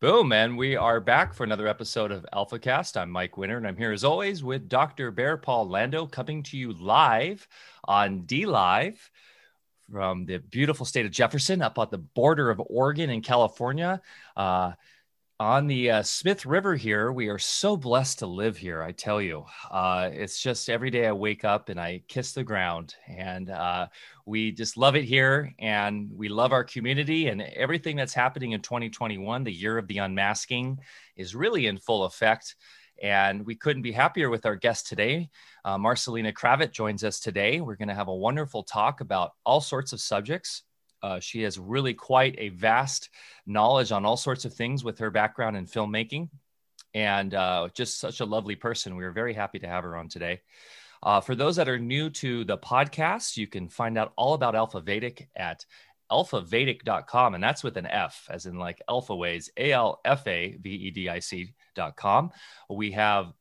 Boom, and we are back for another episode of AlfaCast. I'm Mike Winter, and I'm here as always with Dr. Bear Paul Lando coming to you live on DLive from the beautiful state of Jefferson up at the border of Oregon and California. Uh, on the uh, Smith River here, we are so blessed to live here. I tell you, uh, it's just every day I wake up and I kiss the ground, and uh, we just love it here, and we love our community and everything that's happening in 2021. The year of the unmasking is really in full effect, and we couldn't be happier with our guest today. Uh, Marcelina Kravitz joins us today. We're going to have a wonderful talk about all sorts of subjects uh, she has really quite a vast knowledge on all sorts of things with her background in filmmaking and uh, just such a lovely person. We are very happy to have her on today. Uh, for those that are new to the podcast, you can find out all about Alfa Vedic at alfavedic.com. And that's with an F, as in like Alpha Ways, A L F A V E D I C.com. We have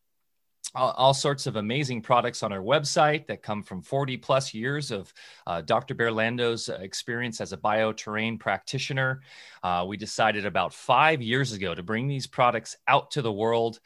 all, sorts of amazing products on our website that come from 40 plus years of uh, Dr. Berlando's experience as a bioterrain practitioner. Uh, we decided about five years ago to bring these products out to the world.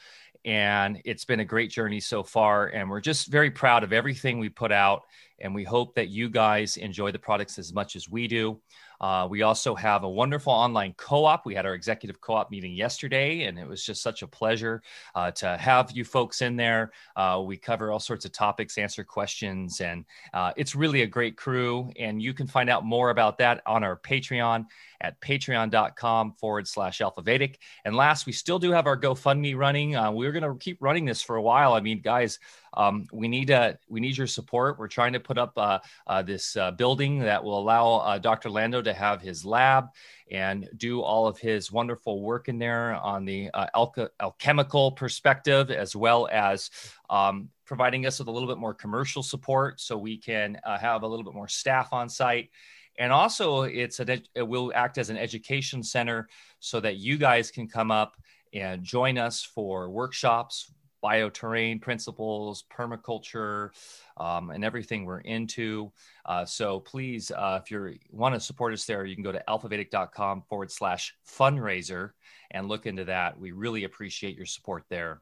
And it's been a great journey so far. And we're just very proud of everything we put out. And we hope that you guys enjoy the products as much as we do. Uh, we also have a wonderful online co op. We had our executive co op meeting yesterday, and it was just such a pleasure uh, to have you folks in there. Uh, we cover all sorts of topics, answer questions, and uh, it's really a great crew. And you can find out more about that on our Patreon at patreon.com forward slash alfa Vedic. And last, we still do have our GoFundMe running. Uh, we're going to keep running this for a while. I mean, guys, um, we need uh, we need your support. We're trying to put up uh, uh, this uh, building that will allow uh, Dr. Lando to have his lab and do all of his wonderful work in there on the alch- alchemical perspective, as well as um, providing us with a little bit more commercial support, so we can have a little bit more staff on site and also it's an it will act as an education center so that you guys can come up and join us for workshops bioterrain principles permaculture um, and everything we're into. Uh, so please uh, if you want to support us there you can go to alfavedic.com forward slash fundraiser and look into that. We really appreciate your support there.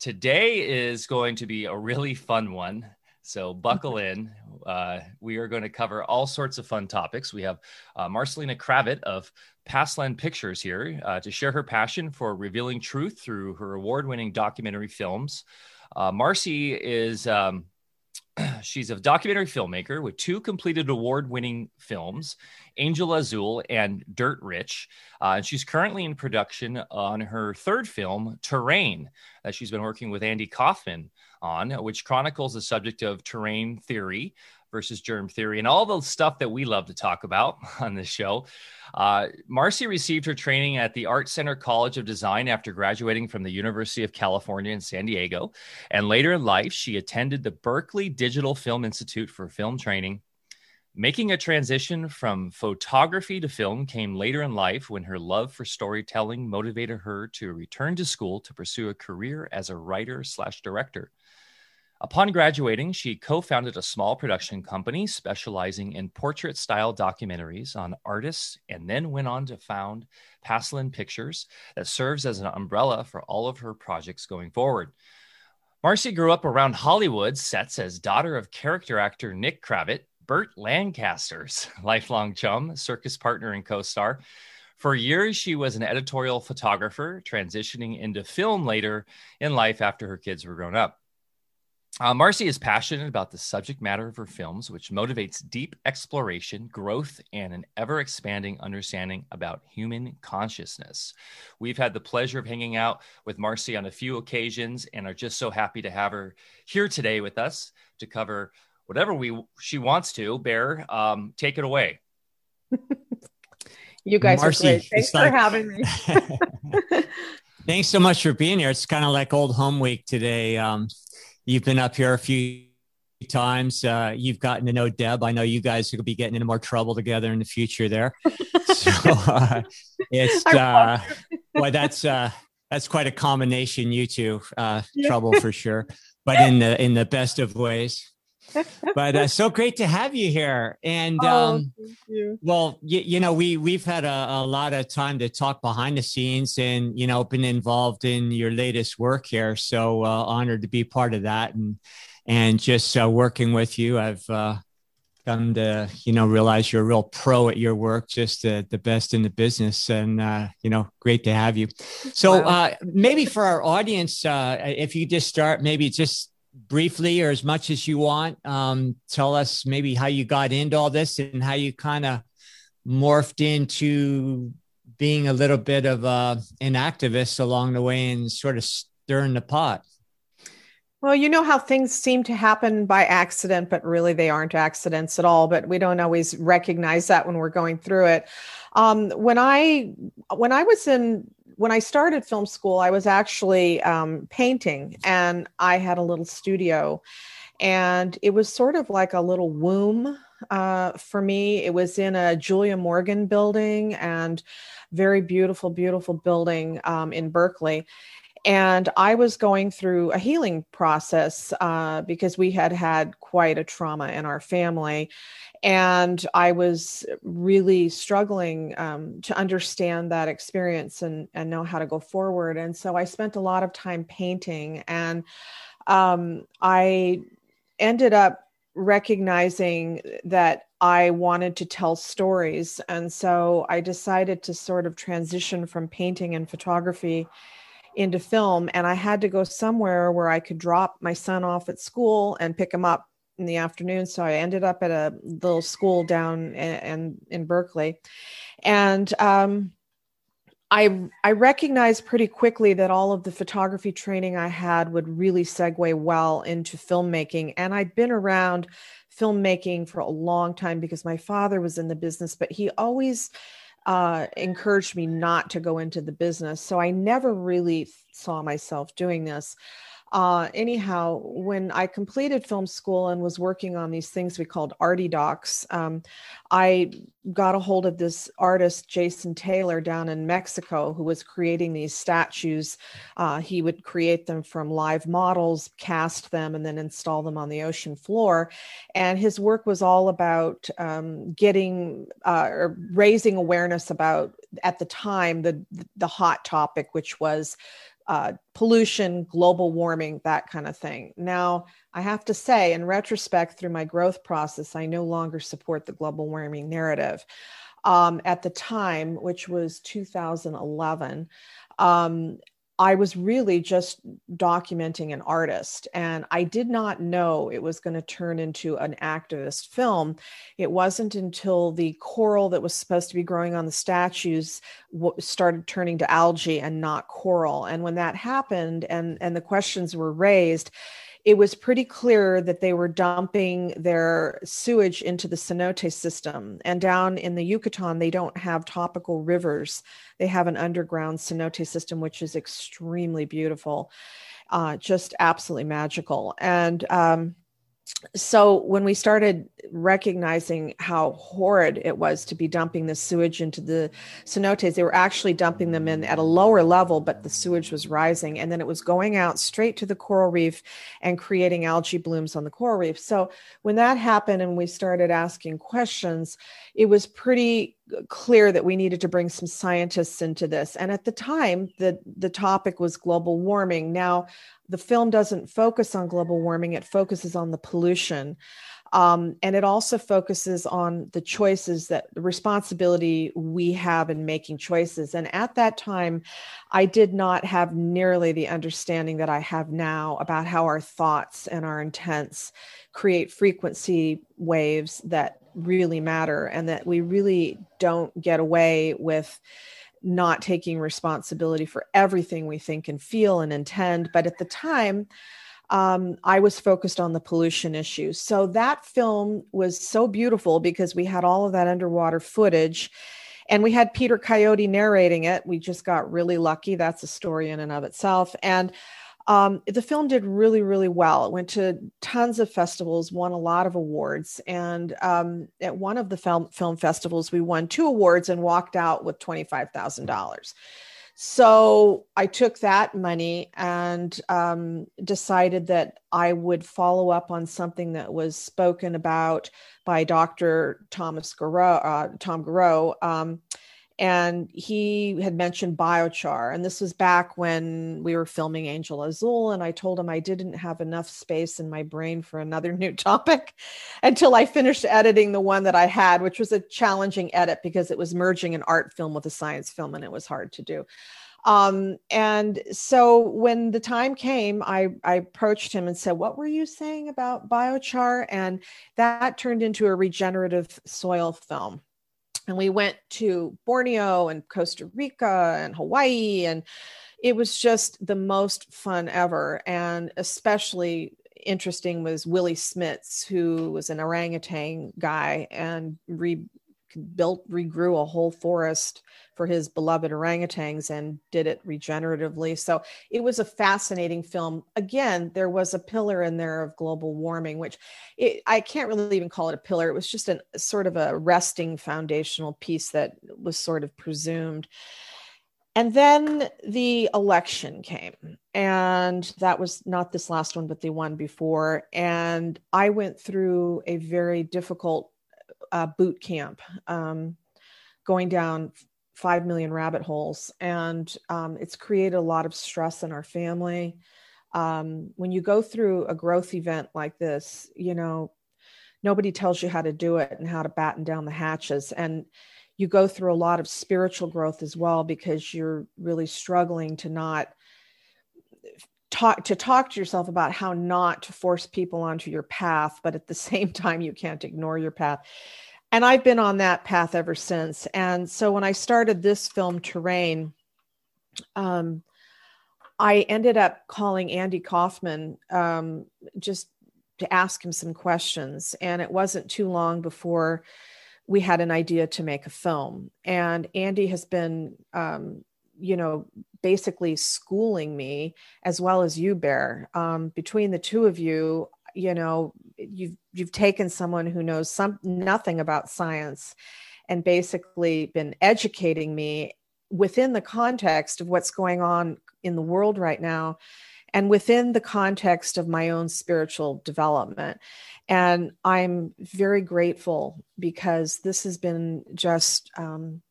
Today is going to be a really fun one so buckle in. Uh, we are going to cover all sorts of fun topics. We have uh, Marcelina Cravat of Pastland Pictures here uh, to share her passion for revealing truth through her award-winning documentary films. Uh, Marcy is um, she's a documentary filmmaker with two completed award-winning films, Angel Azul and Dirt Rich. Uh, and she's currently in production on her third film, Terrain, that she's been working with Andy Kaufman on, which chronicles the subject of terrain theory versus germ theory and all the stuff that we love to talk about on this show. Uh, Marcy received her training at the Art Center College of Design after graduating from the University of California in San Diego. And later in life, she attended the Berkeley Digital Film Institute for film training Making a transition from photography to film came later in life when her love for storytelling motivated her to return to school to pursue a career as a writer slash director. Upon graduating, she co founded a small production company specializing in portrait style documentaries on artists and then went on to found Pastland Pictures that serves as an umbrella for all of her projects going forward. Marcy grew up around Hollywood sets as daughter of character actor Nick Cravat, Burt Lancaster's lifelong chum, circus partner, and co star. For years, she was an editorial photographer, transitioning into film later in life after her kids were grown up. Uh, Marcy is passionate about the subject matter of her films, which motivates deep exploration, growth, and an ever expanding understanding about human consciousness. We've had the pleasure of hanging out with Marcy on a few occasions and are just so happy to have her here today with us to cover whatever we she wants to. Bear, um, take it away. you guys Marcy, are great. Thanks for like... having me. Thanks so much for being here. It's kind of like old home week today. Um, you've been up here a few times. Uh, you've gotten to know Deb. I know you guys will be getting into more trouble together in the future there. so uh, it's uh, well, that's uh, that's quite a combination. You two, uh, trouble for sure, but in the in the best of ways. But uh, so great to have you here. And oh, um, you. well, you, you, know, we we've had a, a, lot of time to talk behind the scenes, and you know, been involved in your latest work here. So uh, honored to be part of that, and and just uh, working with you. I've uh, come to you know realize you're a real pro at your work, just the the best in the business, and uh, you know, great to have you. So wow. Uh, maybe for our audience, if you just start, maybe just briefly or as much as you want. Um, tell us maybe how you got into all this and how you kind of morphed into being a little bit of an activist along the way and sort of stirring the pot. Well, you know how things seem to happen by accident, but really they aren't accidents at all. But we don't always recognize that when we're going through it. Um, when I when I was in when I started film school, I was actually um, painting and I had a little studio. And it was sort of like a little womb uh, for me. It was in a Julia Morgan building and very beautiful, beautiful building um, in Berkeley. And I was going through a healing process uh, because we had had quite a trauma in our family and I was really struggling um, to understand that experience and, and know how to go forward. And so I spent a lot of time painting, and um, I ended up recognizing that I wanted to tell stories. And so I decided to sort of transition from painting and photography into film. And I had to go somewhere where I could drop my son off at school and pick him up in the afternoon. So I ended up at a little school down and in, in Berkeley, and um, I I recognized pretty quickly that all of the photography training I had would really segue well into filmmaking, and I'd been around filmmaking for a long time because my father was in the business, but he always uh, encouraged me not to go into the business. So I never really saw myself doing this uh, anyhow, when I completed film school and was working on these things we called arty docs, um, I got a hold of this artist, Jason Taylor, down in Mexico, who was creating these statues. Uh, he would create them from live models, cast them, and then install them on the ocean floor. And his work was all about um, getting uh, or raising awareness about, at the time, the the hot topic, which was uh, pollution, global warming, that kind of thing. Now, I have to say, in retrospect, through my growth process, I no longer support the global warming narrative. Um, at the time, which was 2011, um, I was really just documenting an artist, and I did not know it was going to turn into an activist film. It wasn't until the coral that was supposed to be growing on the statues started turning to algae and not coral. And when that happened, and and the questions were raised, it was pretty clear that they were dumping their sewage into the cenote system. And down in the Yucatan, they don't have topical rivers. They have an underground cenote system, which is extremely beautiful, uh, just absolutely magical. And um, so when we started recognizing how horrid it was to be dumping the sewage into the cenotes, they were actually dumping them in at a lower level, but the sewage was rising, and then it was going out straight to the coral reef and creating algae blooms on the coral reef. So when that happened, and we started asking questions, it was pretty clear that we needed to bring some scientists into this. And at the time, the the topic was global warming. Now the film doesn't focus on global warming, it focuses on the pollution. Um, and it also focuses on the choices that the responsibility we have in making choices. And at that time, I did not have nearly the understanding that I have now about how our thoughts and our intents create frequency waves that really matter and that we really don't get away with not taking responsibility for everything we think and feel and intend. But at the time, um, I was focused on the pollution issue. So that film was so beautiful because we had all of that underwater footage and we had Peter Coyote narrating it. We just got really lucky. That's a story in and of itself. And um, the film did really, really well. It went to tons of festivals, won a lot of awards. And um, at one of the film, film festivals, we won two awards and walked out with $25,000. So I took that money and um, decided that I would follow up on something that was spoken about by Dr. Thomas Goreau, uh, Tom Goreau. Um, and he had mentioned biochar and this was back when we were filming angel azul and i told him i didn't have enough space in my brain for another new topic until i finished editing the one that i had which was a challenging edit because it was merging an art film with a science film and it was hard to do. Um, and so when the time came I, I approached him and said what were you saying about biochar? And that turned into a regenerative soil film and we went to Borneo and Costa Rica and Hawaii and it was just the most fun ever. And especially interesting was Willie Smits who was an orangutan guy and re- built regrew a whole forest for his beloved orangutans and did it regeneratively. So it was a fascinating film. Again there was a pillar in there of global warming which it, i can't really even call it a pillar. It was just a sort of a resting foundational piece that was sort of presumed. And then the election came and that was not this last one but the one before. And i went through a very difficult uh, boot camp, um, going down five million rabbit holes, and um, it's created a lot of stress in our family. Um, when you go through a growth event like this, you know, nobody tells you how to do it and how to batten down the hatches, and you go through a lot of spiritual growth as well because you're really struggling to not talk to talk to yourself about how not to force people onto your path but at the same time you can't ignore your path. And i've been on that path ever since. And so when i started this film terrain um, i ended up calling andy kaufman um, just to ask him some questions. And it wasn't too long before we had an idea to make a film. And andy has been um, you know basically schooling me as well as you bear. Um, between the two of you you know you've you've taken someone who knows some nothing about science and basically been educating me within the context of what's going on in the world right now and within the context of my own spiritual development. And i'm very grateful because this has been just um,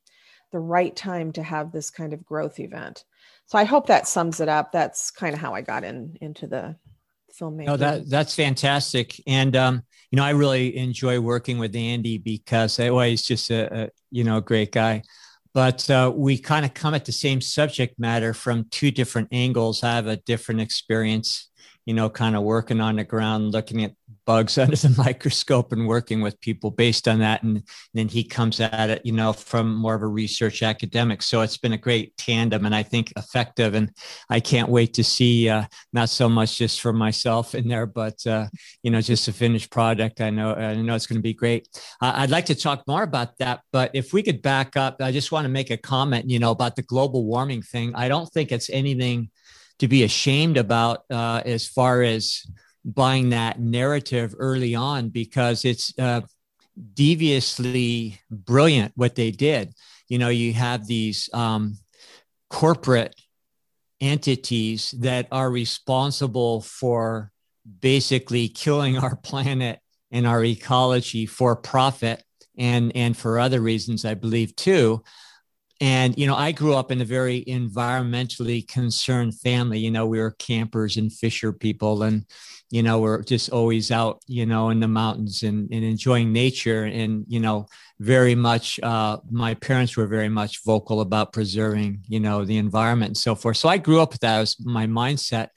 the right time to have this kind of growth event so I hope that sums it up. That's kind of how I got in into the filmmaking. No, that that's fantastic, and um, you know I really enjoy working with Andy because well, he's just a, a you know a great guy. But uh, we kind of come at the same subject matter from two different angles. I have a different experience you know, kind of working on the ground, looking at bugs under the microscope and working with people based on that. And then he comes at it, you know, from more of a research academic. So it's been a great tandem and I think effective. And I can't wait to see, uh, not so much just for myself in there, but, uh, you know, just a finished product. I know, I know it's going to be great. Uh, I'd like to talk more about that, but if we could back up, I just want to make a comment, you know, about the global warming thing. I don't think it's anything to be ashamed about uh, as far as buying that narrative early on because it's uh, deviously brilliant what they did. You know, you have these um, corporate entities that are responsible for basically killing our planet and our ecology for profit and and for other reasons i believe too and, you know, I grew up in a very environmentally concerned family. You know, we were campers and fisher people, and, you know, we're just always out, you know, in the mountains and, and enjoying nature. And, you know, very much, uh, my parents were very much vocal about preserving, you know, the environment and so forth. So I grew up with that as my mindset.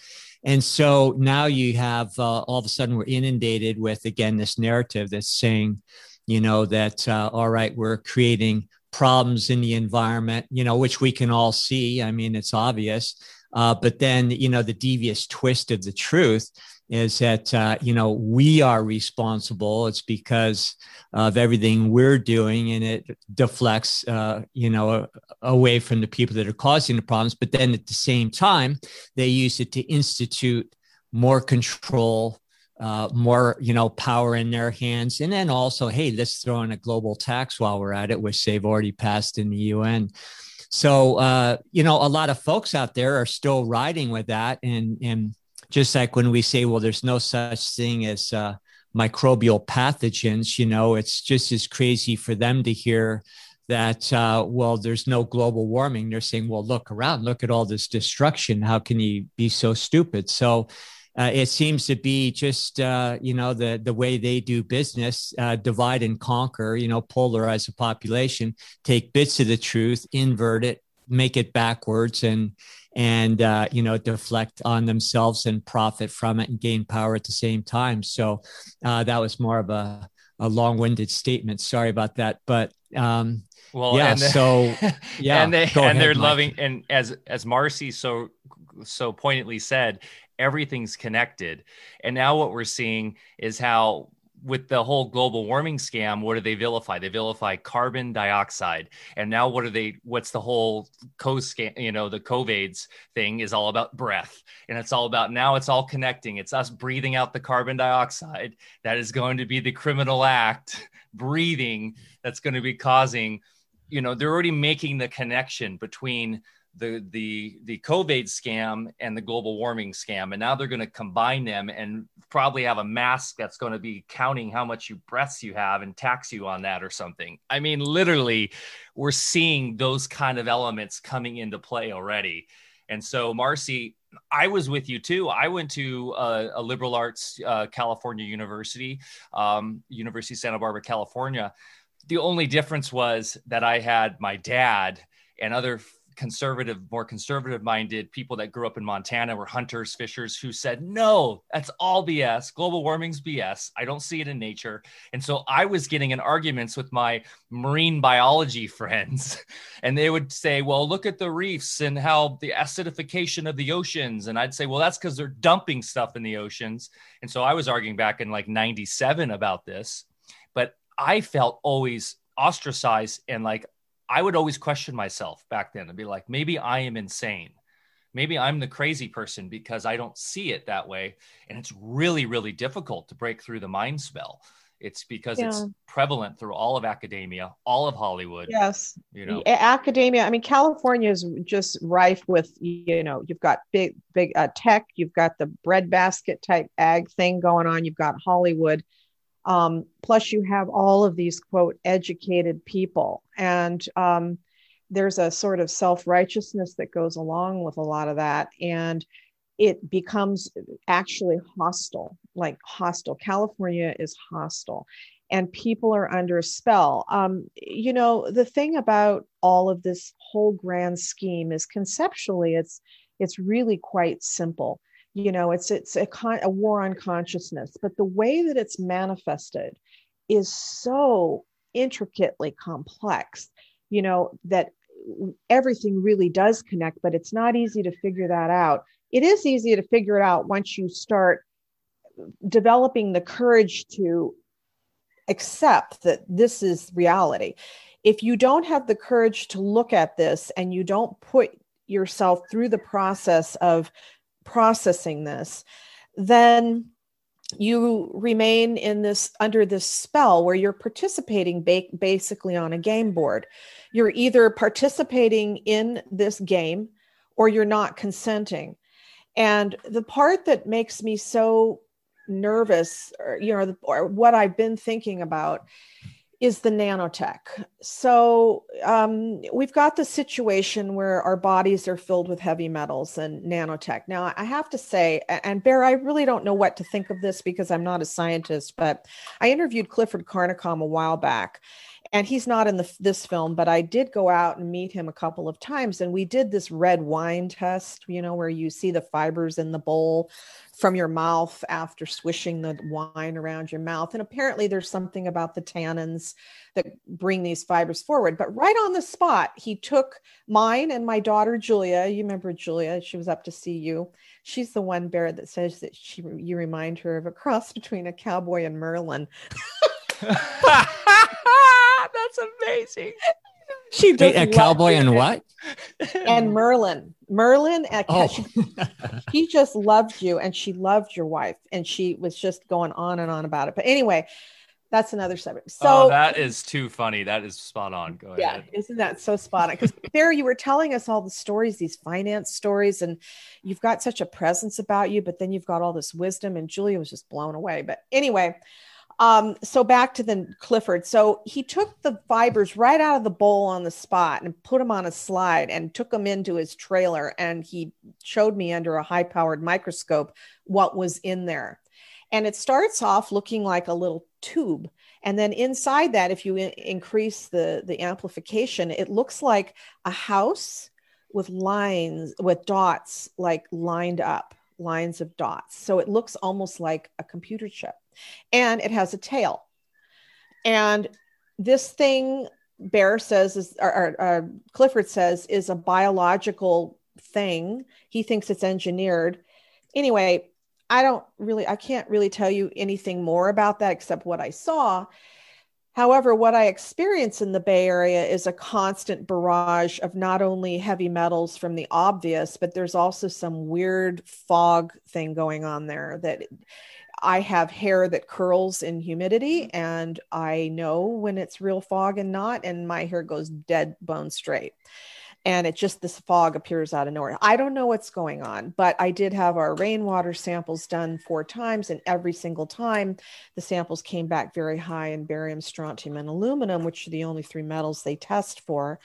And so now you have uh, all of a sudden we're inundated with, again, this narrative that's saying, you know, that, uh, all right, we're creating problems in the environment, you know, which we can all see. I mean, it's obvious. Uh, but then, you know, the devious twist of the truth is that, uh, you know, we are responsible. It's because of everything we're doing and it deflects, uh, you know, away from the people that are causing the problems. But then at the same time, they use it to institute more control uh, more you know power in their hands. And then also hey let's throw in a global tax while we're at it which they've already passed in the un so uh, you know, a lot of folks out there are still riding with that, and and just like when we say, well, there's no such thing as uh, microbial pathogens, you know, it's just as crazy for them to hear that uh, well there's no global warming. They're saying well look around. Look at all this destruction. How can you be so stupid? So uh, it seems to be just uh, you know the the way they do business uh, divide and conquer you know polarize the population take bits of the truth invert it make it backwards and and uh, you know deflect on themselves and profit from it and gain power at the same time so uh, that was more of a, a long-winded statement sorry about that but um, well, yeah. The, so yeah, and they and ahead, they're Mike. loving and as as Marcy so so poignantly said, everything's connected. And now what we're seeing is how with the whole global warming scam, what do they vilify? They vilify carbon dioxide. And now what are they, what's the whole co scam, you know, the COVIDs thing is all about breath. And it's all about now it's all connecting. It's us breathing out the carbon dioxide. That is going to be the criminal act, breathing that's going to be causing, you know, they're already making the connection between the the the COVID scam and the global warming scam, and now they're going to combine them and probably have a mask that's going to be counting how much you breaths you have and tax you on that or something. I mean, literally, we're seeing those kind of elements coming into play already. And so, Marcy, I was with you too. I went to a, a liberal arts uh, California university, um, University of Santa Barbara, California. The only difference was that I had my dad and other conservative, more conservative minded people that grew up in Montana were hunters, fishers who said, no, that's all BS. Global warming's BS. I don't see it in nature. And so I was getting in arguments with my marine biology friends, and they would say, well, look at the reefs and how the acidification of the oceans. And I'd say, well, that's because they're dumping stuff in the oceans. And so I was arguing back in like 97 about this. But I felt always ostracized and like I would always question myself back then and be like, maybe I am insane. Maybe I'm the crazy person because I don't see it that way. And it's really, really difficult to break through the mind spell. It's because yeah. it's prevalent through all of academia, all of Hollywood. Yes. You know, academia. I mean, California is just rife with, you know, you've got big, big uh, tech, you've got the breadbasket type ag thing going on, you've got Hollywood um, plus, you have all of these, quote, educated people. And um, there's a sort of self righteousness that goes along with a lot of that. And it becomes actually hostile, like hostile. California is hostile and people are under a spell. Um, you know, the thing about all of this whole grand scheme is conceptually, it's it's really quite simple you know it's it's a, con- a war on consciousness but the way that it's manifested is so intricately complex you know that everything really does connect but it's not easy to figure that out. It is easy to figure it out once you start developing the courage to accept that this is reality. If you don't have the courage to look at this and you don't put yourself through the process of processing this, then you remain in this under this spell where you're participating ba- basically on a game board. You're either participating in this game or you're not consenting. And the part that makes me so nervous, or, you know, or what I've been thinking about is the nanotech. So um, we've got the situation where our bodies are filled with heavy metals and nanotech. Now, I have to say, and Bear, I really don't know what to think of this because I'm not a scientist, but I interviewed Clifford Carnicom a while back. And he's not in the, this film, but I did go out and meet him a couple of times. And we did this red wine test, you know, where you see the fibers in the bowl from your mouth after swishing the wine around your mouth. And apparently, there's something about the tannins that bring these fibers forward. But right on the spot, he took mine and my daughter Julia. You remember Julia? She was up to see you. She's the one bear that says that she you remind her of a cross between a cowboy and Merlin. That's amazing she does a cowboy and what? And Merlin. Merlin, oh. she, he just loved you and she loved your wife and she was just going on and on about it. But anyway, that's another subject. Oh, So oh, that is too funny. That is spot on. Go yeah, ahead. isn't that so spot on? Because there you were telling us all the stories, these finance stories, and you've got such a presence about you, but then you've got all this wisdom, and Julia was just blown away. But anyway, um, so back to the Clifford. So he took the fibers right out of the bowl on the spot and put them on a slide and took them into his trailer, and he showed me under a high-powered microscope what was in there. And it starts off looking like a little tube and then inside that if you increase the the amplification it looks like a house with lines with dots like lined up lines of dots so it looks almost like a computer chip and it has a tail. And this thing bear says is or, or, or clifford says is a biological thing. He thinks it's engineered. Anyway I don't really, I can't really tell you anything more about that except what I saw. However, what I experience in the Bay Area is a constant barrage of not only heavy metals from the obvious, but there's also some weird fog thing going on there that I have hair that curls in humidity and I know when it's real fog and not, and my hair goes dead bone straight and it just this fog appears out of nowhere. I don't know what's going on, but I did have our rainwater samples done four times, and every single time the samples came back very high in barium, strontium, and aluminum, which are the only three metals they test for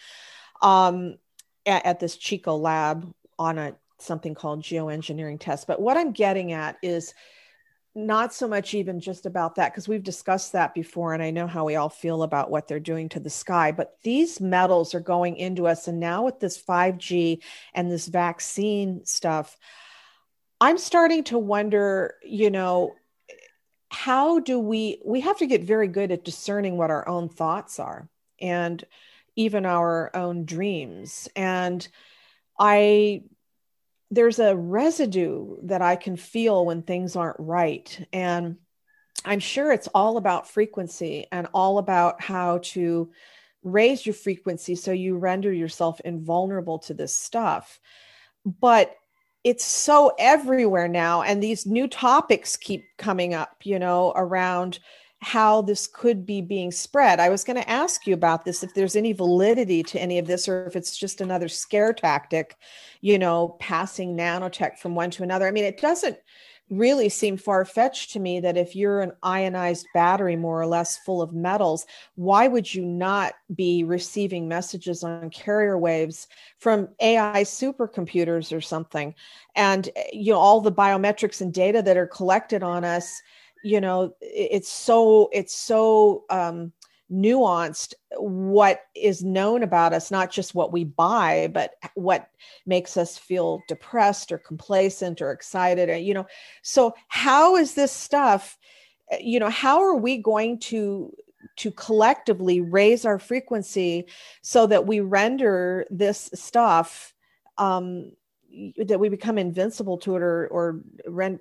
um, at, at this Chico lab on a something called geoengineering test. But what I'm getting at is not so much even just about that because we've discussed that before and i know how we all feel about what they're doing to the sky but these metals are going into us and now with this 5g and this vaccine stuff i'm starting to wonder you know how do we we have to get very good at discerning what our own thoughts are and even our own dreams. And i there's a residue that I can feel when things aren't right. And I'm sure it's all about frequency and all about how to raise your frequency so you render yourself invulnerable to this stuff. But it's so everywhere now. And these new topics keep coming up, you know, around how this could be being spread. I was going to ask you about this if there's any validity to any of this or if it's just another scare tactic, you know, passing nanotech from one to another. I mean, it doesn't really seem far fetched to me that if you're an ionized battery, more or less full of metals, why would you not be receiving messages on carrier waves from AI supercomputers or something? And, eh, you know, all the biometrics and data that are collected on us you know it's so it's so um nuanced what is known about us not just what we buy but what makes us feel depressed or complacent or excited or you know so how is this stuff eh, you know how are we going to to collectively raise our frequency so that we render this stuff um that we become invincible to it or or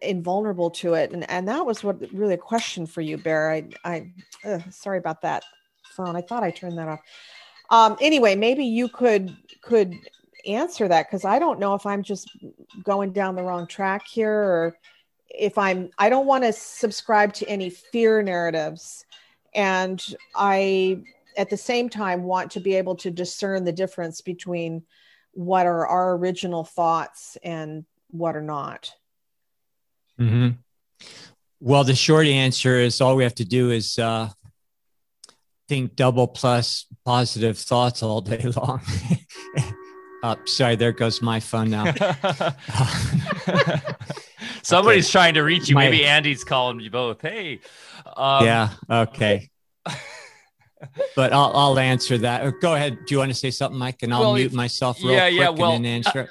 invulnerable to it. And and that was what really a question for you bear. I i uh, sorry about that phone. I thought i turned that off. Um anyway maybe you could could answer that because i don't know if i'm just going down the wrong track here or if i'm i don't want to subscribe to any fear narratives. And i at the same time want to be able to discern the difference between what are our original thoughts and what are not. Mm-hmm. Well, the short answer is all we have to do is uh, think double plus positive thoughts all day long. oh, sorry, there goes my phone now. Somebody's okay. trying to reach you. My, Maybe Andy's calling you both. Hey. Um, yeah. Okay but I'll, I'll answer that. Go ahead. Do you want to say something, Mike? And I'll well, mute myself real yeah, quick yeah. Well, and then answer. Uh,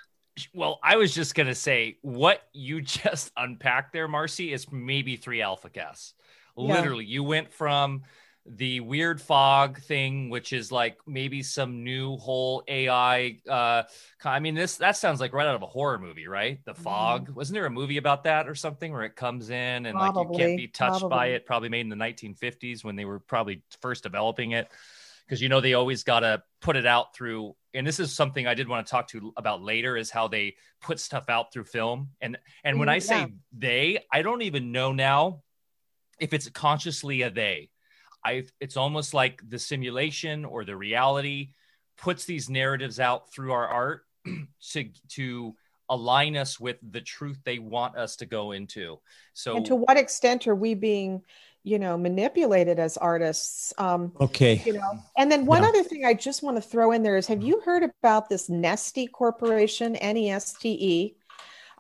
well, I was just gonna say what you just unpacked there, Marcy, is maybe three alpha gas. Yeah. Literally, you went from the weird fog thing, which is like maybe some new whole AI. Uh, I mean, this that sounds like right out of a horror movie, right? The fog. Mm. Wasn't there a movie about that or something where it comes in and probably, like you can't be touched probably. by it? Probably made in the 1950s when they were probably first developing it, because you know they always got to put it out through. And this is something I did want to talk to about later is how they put stuff out through film. And and when mm, I say yeah. they, I don't even know now if it's consciously a they I it's almost like the simulation or the reality puts these narratives out through our art to to align us with the truth they want us to go into. So and to what extent are we being you know manipulated as artists um okay you know and then one yeah. other thing i just want to throw in there is have you heard about this neste corporation n-e-s-t-e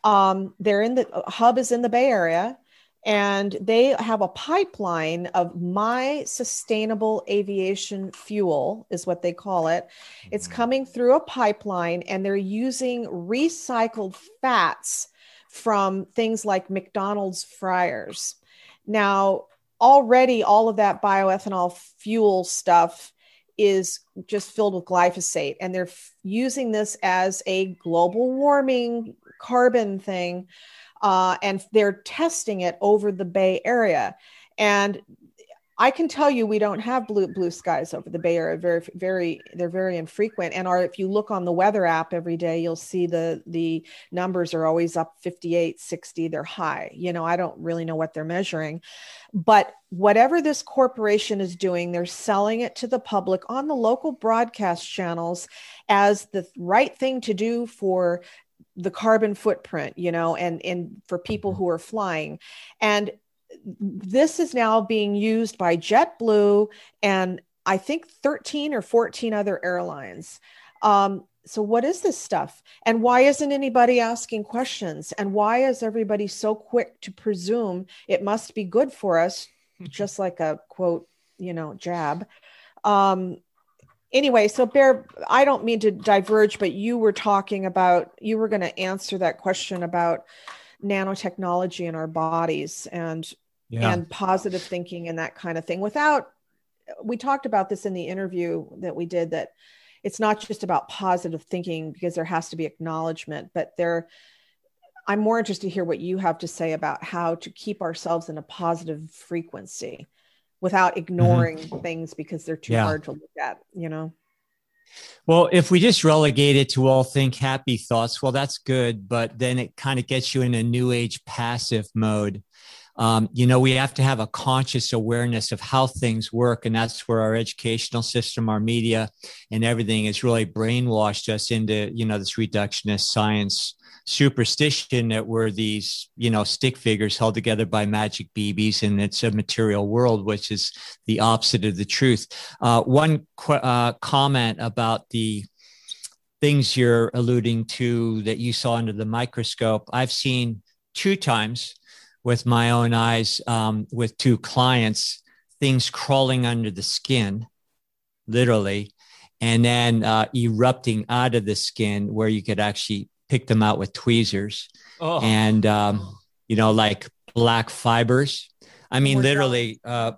um they're in the hub is in the bay area and they have a pipeline of my sustainable aviation fuel is what they call it. It's mm-hmm. coming through a pipeline and they're using recycled fats from things like mcdonald's fryers. Now already all of that bioethanol fuel stuff is just filled with glyphosate and they're f- using this as a global warming carbon thing uh, and they're testing it over the Bay Area. And I can tell you we don't have blue blue skies over the Bay Area. Very, very, they're very infrequent. And are if you look on the weather app every day, you'll see the the numbers are always up 58, 60. They're high. You know, I don't really know what they're measuring, but whatever this corporation is doing, they're selling it to the public on the local broadcast channels as the right thing to do for the carbon footprint you know and and for people mm-hmm. who are flying and this is now being used by JetBlue and I think 13 or 14 other airlines. Um, so, what is this stuff? And why isn't anybody asking questions? And why is everybody so quick to presume it must be good for us, just like a quote, you know, jab? Um, anyway, so Bear, I don't mean to diverge, but you were talking about, you were going to answer that question about nanotechnology in our bodies and yeah. and positive thinking and that kind of thing without we talked about this in the interview that we did that it's not just about positive thinking because there has to be acknowledgement but there i'm more interested to hear what you have to say about how to keep ourselves in a positive frequency without mm-hmm. ignoring mm-hmm. things because they're too yeah. hard to look at, you know? Well, if we just relegate it to all think happy thoughts, well, that's good, but then it kind of gets you in a new age passive mode. Um, you know, we have to have a conscious awareness of how things work. And that's where our educational system, our media, and everything has really brainwashed us into, you know, this reductionist science superstition that we're these, you know, stick figures held together by magic BBs and it's a material world, which is the opposite of the truth. Uh, one qu- uh, comment about the things you're alluding to that you saw under the microscope, I've seen two times with my own eyes um, with two clients things crawling under the skin, literally, and then uh, erupting out of the skin where you could actually pick them out with tweezers. Oh. and um, you know like black fibers. I mean literally uh,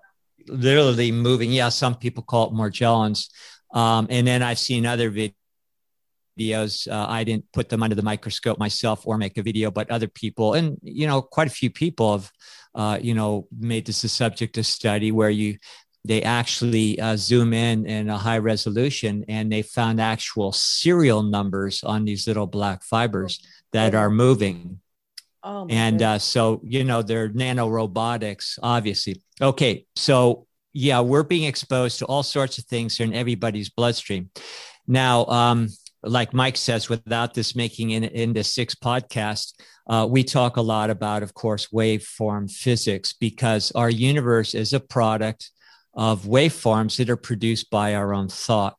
literally moving. Yeah some people call it morgellons um, and then i've seen other videos. Uh, i didn't put them under the microscope myself or make a video but other people and you know quite a few people have uh, you know made this a subject of study where you they actually uh, zoom in in a high resolution and they found actual serial numbers on these little black fibers that are moving. Oh and uh, so, you know, they're nanorobotics, obviously. Okay. So, yeah, we're being exposed to all sorts of things in everybody's bloodstream. Now, um, like Mike says, without this making it into six podcasts, uh, we talk a lot about, of course, waveform physics because our universe is a product of waveforms that are produced by our own thought.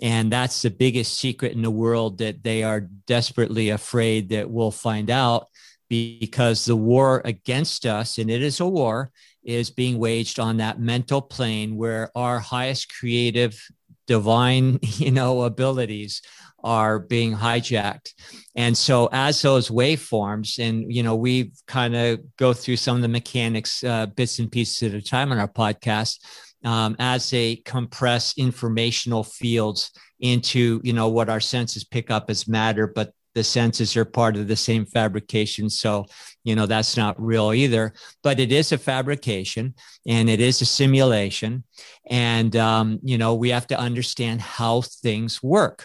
And that's the biggest secret in the world that they are desperately afraid that we'll find out because the war against us, and it is a war, is being waged on that mental plane where our highest creative divine you know abilities are being hijacked and so as those waveforms and you know we kind of go through some of the mechanics uh, bits and pieces at a time on our podcast um, as they compress informational fields into you know what our senses pick up as matter but the senses are part of the same fabrication. So you know that's not real either but it is a fabrication and it is a simulation. And um, you know we have to understand how things work.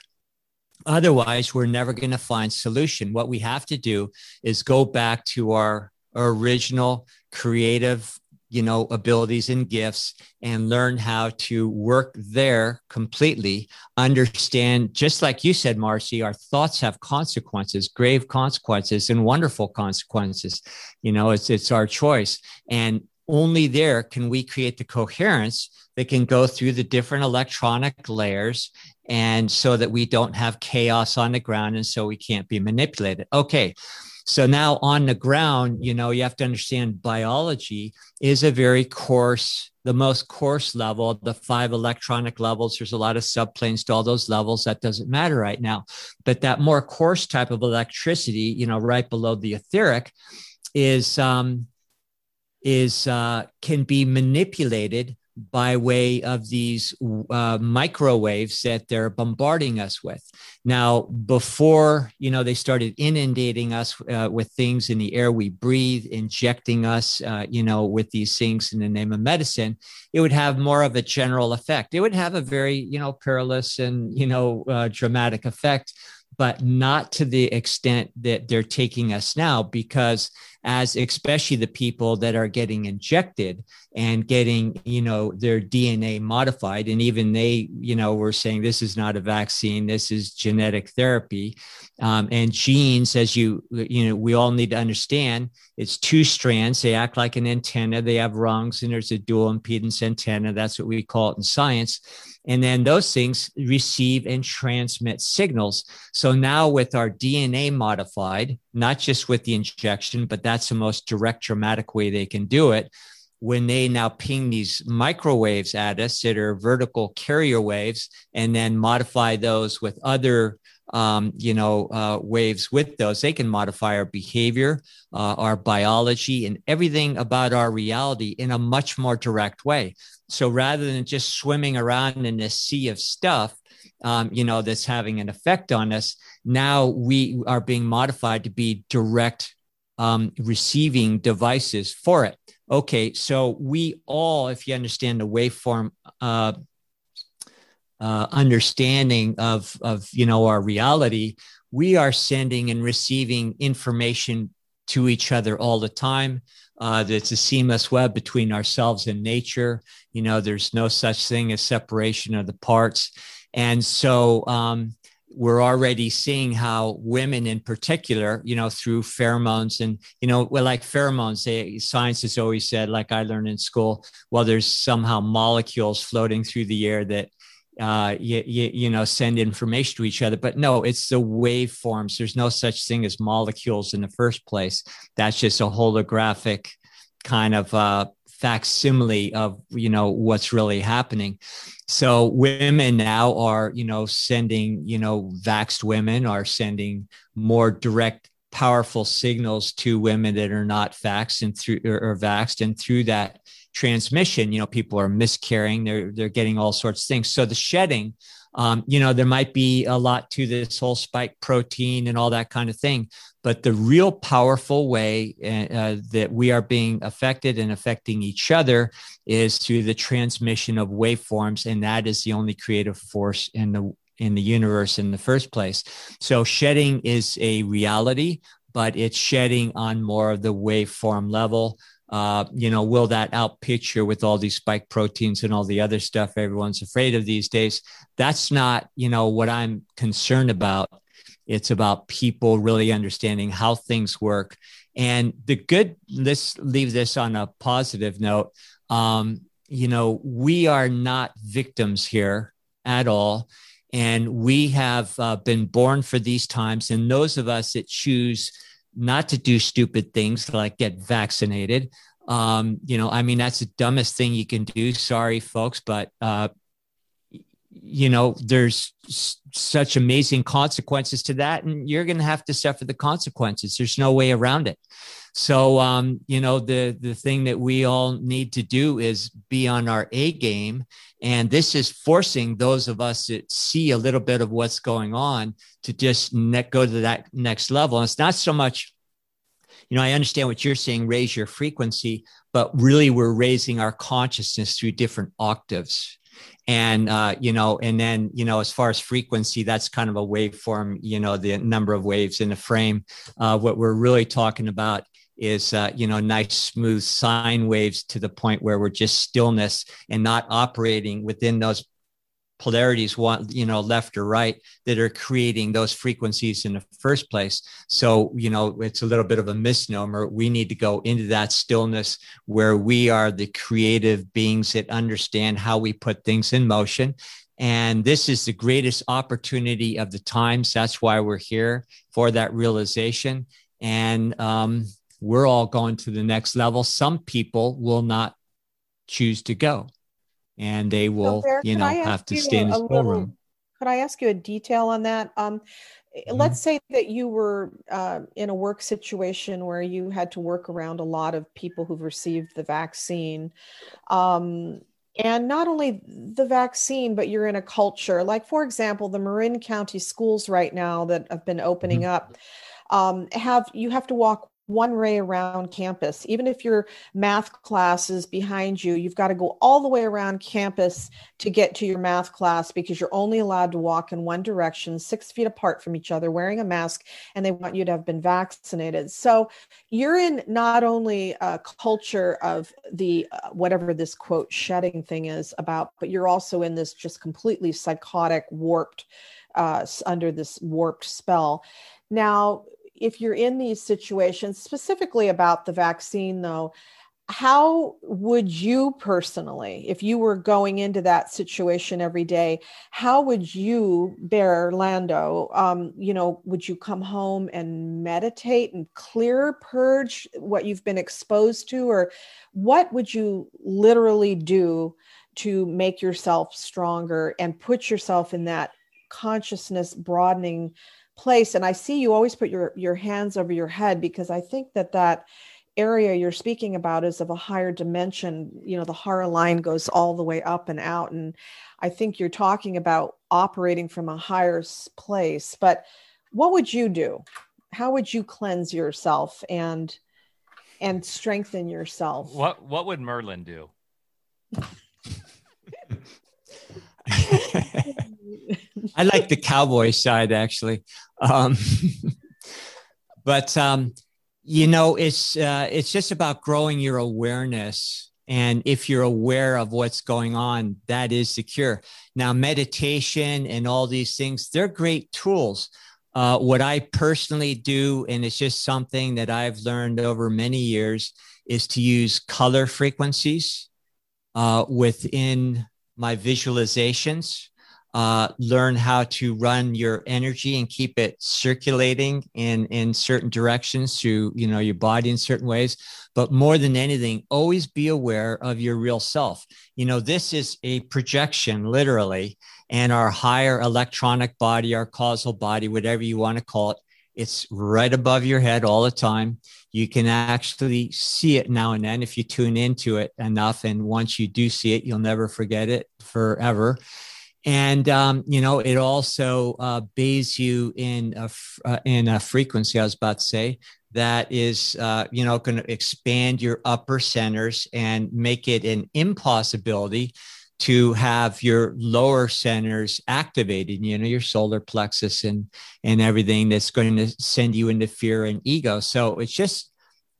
Otherwise we're never going to find solution. What we have to do is go back to our original creative you know abilities and gifts and learn how to work there completely. Understand just like you said marcy our thoughts have consequences grave consequences and wonderful consequences. You know it's it's our choice. And only there can we create the coherence that can go through the different electronic layers and so that we don't have chaos on the ground and so we can't be manipulated. Okay so now on the ground, you know, you have to understand biology is a very coarse, the most coarse level, the five electronic levels. There's a lot of subplanes to all those levels. That doesn't matter right now. But that more coarse type of electricity, you know, right below the etheric is um, is uh, can be manipulated by way of these uh, microwaves that they're bombarding us with. Now, before you know they started inundating us uh, with things in the air we breathe, injecting us, uh, you know, with these things in the name of medicine, it would have more of a general effect. It would have a very you know perilous and you know uh, dramatic effect but not to the extent that they're taking us now because as especially the people that are getting injected and getting you know their dna modified. And even they you know were saying this is not a vaccine. This is genetic therapy. Um, and genes as you you know we all need to understand it's two strands. They act like an antenna. They have rungs and there's a dual impedance antenna. That's what we call it in science and then those things receive and transmit signals. So now with our DNA modified, not just with the injection, but that's the most direct, dramatic way they can do it. When they now ping these microwaves at us that are vertical carrier waves and then modify those with other um, you know, uh, waves with those. They can modify our behavior, uh, our biology, and everything about our reality in a much more direct way. So rather than just swimming around in this sea of stuff, um, you know, that's having an effect on us, now we are being modified to be direct um, receiving devices for it. Okay, so we all, if you understand the waveform uh, uh, understanding of of you know our reality we are sending and receiving information to each other all the time. Uh, it's a seamless web between ourselves and nature. You know there's no such thing as separation of the parts. And so um, we're already seeing how women in particular you know through pheromones and you know well like pheromones they, science has always said like i learned in school well there's somehow molecules floating through the air that uh, you, you, you, know, send information to each other. But no, it's the waveforms. There's no such thing as molecules in the first place. That's just a holographic kind of uh, facsimile of, you know, what's really happening. So women now are, you know, sending, you know, vaxed women are sending more direct powerful signals to women that are not vaxxed and through or, or vaxxed and through that transmission you know people are miscarrying they're they're getting all sorts of things. So the shedding um, you know there might be a lot to this whole spike protein and all that kind of thing but the real powerful way uh, uh, that we are being affected and affecting each other is through the transmission of waveforms and that is the only creative force in the in the universe in the first place. So shedding is a reality but it's shedding on more of the waveform level uh, you know, will that outpicture with all these spike proteins and all the other stuff everyone's afraid of these days? That's not, you know, what I'm concerned about. It's about people really understanding how things work. And the good, let's leave this on a positive note. Um, you know, we are not victims here at all. And we have uh, been born for these times. And those of us that choose not to do stupid things like get vaccinated. Um, you know, I mean, that's the dumbest thing you can do. Sorry, folks, but, uh, you know, there's such amazing consequences to that, and you're going to have to suffer the consequences. There's no way around it. So, um, you know, the the thing that we all need to do is be on our A game, and this is forcing those of us that see a little bit of what's going on to just ne- go to that next level. And it's not so much, you know, I understand what you're saying, raise your frequency, but really we're raising our consciousness through different octaves and uh, you know and then you know as far as frequency that's kind of a waveform you know the number of waves in the frame. Uh, what we're really talking about is uh, you know nice smooth sine waves to the point where we're just stillness and not operating within those polarities one you know left or right that are creating those frequencies in the first place. So you know it's a little bit of a misnomer. We need to go into that stillness where we are the creative beings that understand how we put things in motion. And this is the greatest opportunity of the times. That's why we're here for that realization. And um, we're all going to the next level. Some people will not choose to go and they will, so you know, have to stay in the schoolroom. Could I ask you a detail on that? Um, mm-hmm. Let's say that you were uh, in a work situation where you had to work around a lot of people who've received the vaccine. Um, and not only the vaccine, but you're in a culture like, for example, the Marin County schools right now that have been opening mm-hmm. up um, have you have to walk one way around campus. Even if your math class is behind you, you've got to go all the way around campus to get to your math class because you're only allowed to walk in one direction, six feet apart from each other, wearing a mask, and they want you to have been vaccinated. So you're in not only a culture of the uh, whatever this quote shedding thing is about, but you're also in this just completely psychotic, warped, uh, under this warped spell. Now, if you're in these situations, specifically about the vaccine, though, how would you personally, if you were going into that situation every day, how would you, Bear Lando, um, you know, would you come home and meditate and clear, purge what you've been exposed to, or what would you literally do to make yourself stronger and put yourself in that consciousness broadening? Place and i see you always put your your hands over your head because i think that that area you're speaking about is of a higher dimension. You know the hara line goes all the way up and out and i think you're talking about operating from a higher place. But what would you do? How would you cleanse yourself and and strengthen yourself? What what would merlin do I like the cowboy side actually, um, but um, you know, it's uh, it's just about growing your awareness. And if you're aware of what's going on, that is the cure. Now, meditation and all these things, they're great tools. Uh, what I personally do, and it's just something that I've learned over many years, is to use color frequencies uh, within my visualizations uh, learn how to run your energy and keep it circulating in in certain directions through you know your body in certain ways. But more than anything always be aware of your real self. You know this is a projection literally and our higher electronic body our causal body whatever you want to call it it's right above your head all the time you can actually see it now and then if you tune into it enough and once you do see it you'll never forget it forever and um, you know it also uh, bathes you in a uh, in a frequency. I was about to say that is uh, you know going to expand your upper centers and make it an impossibility to have your lower centers activated you know your solar plexus and and everything that's going to send you into fear and ego. So it's just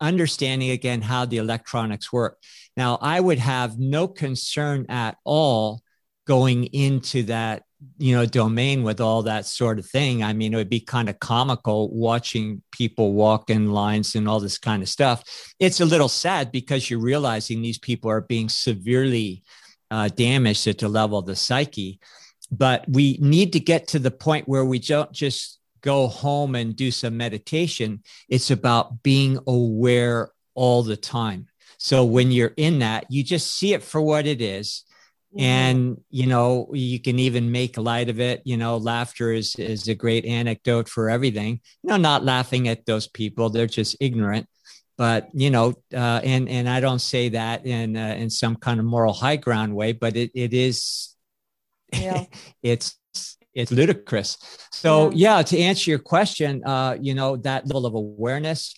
understanding again how the electronics work. Now i would have no concern at all going into that you know domain with all that sort of thing. I mean it would be kind of comical watching people walk in lines and all this kind of stuff. It's a little sad because you're realizing these people are being severely uh, damaged at the level of the psyche. But we need to get to the point where we don't just go home and do some meditation. It's about being aware all the time. So when you're in that you just see it for what it is. And you know you can even make light of it. You know laughter is is a great anecdote for everything. You know not laughing at those people. They're just ignorant but you know uh, and and i don't say that in uh, in some kind of moral high ground way but it it is yeah. it's it's ludicrous so yeah. yeah. to answer your question uh you know that level of awareness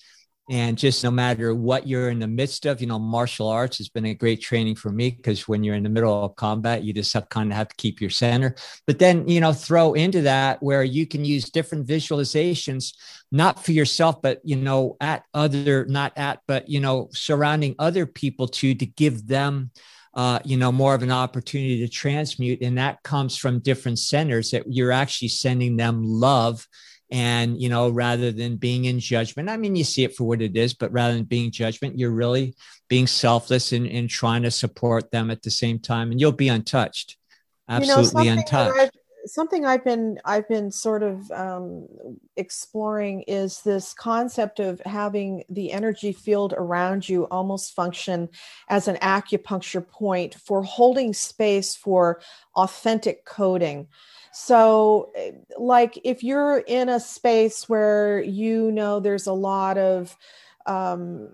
and just no matter what you're in the midst of you know martial arts has been a great training for me because when you're in the middle of combat you just have kind of have to keep your center but then you know throw into that where you can use different visualizations not for yourself but you know at other not at but you know surrounding other people too to give them uh, you know, more of an opportunity to transmute. And that comes from different centers that you're actually sending them love and you know rather than being in judgment i mean you see it for what it is but rather than being judgment you're really being selfless and, and trying to support them at the same time and you'll be untouched absolutely you know, untouched something I've been I've been sort of um, exploring is this concept of having the energy field around you almost function as an acupuncture point for holding space for authentic coding. So, eh, like if you're in a space where you know there's a lot of um,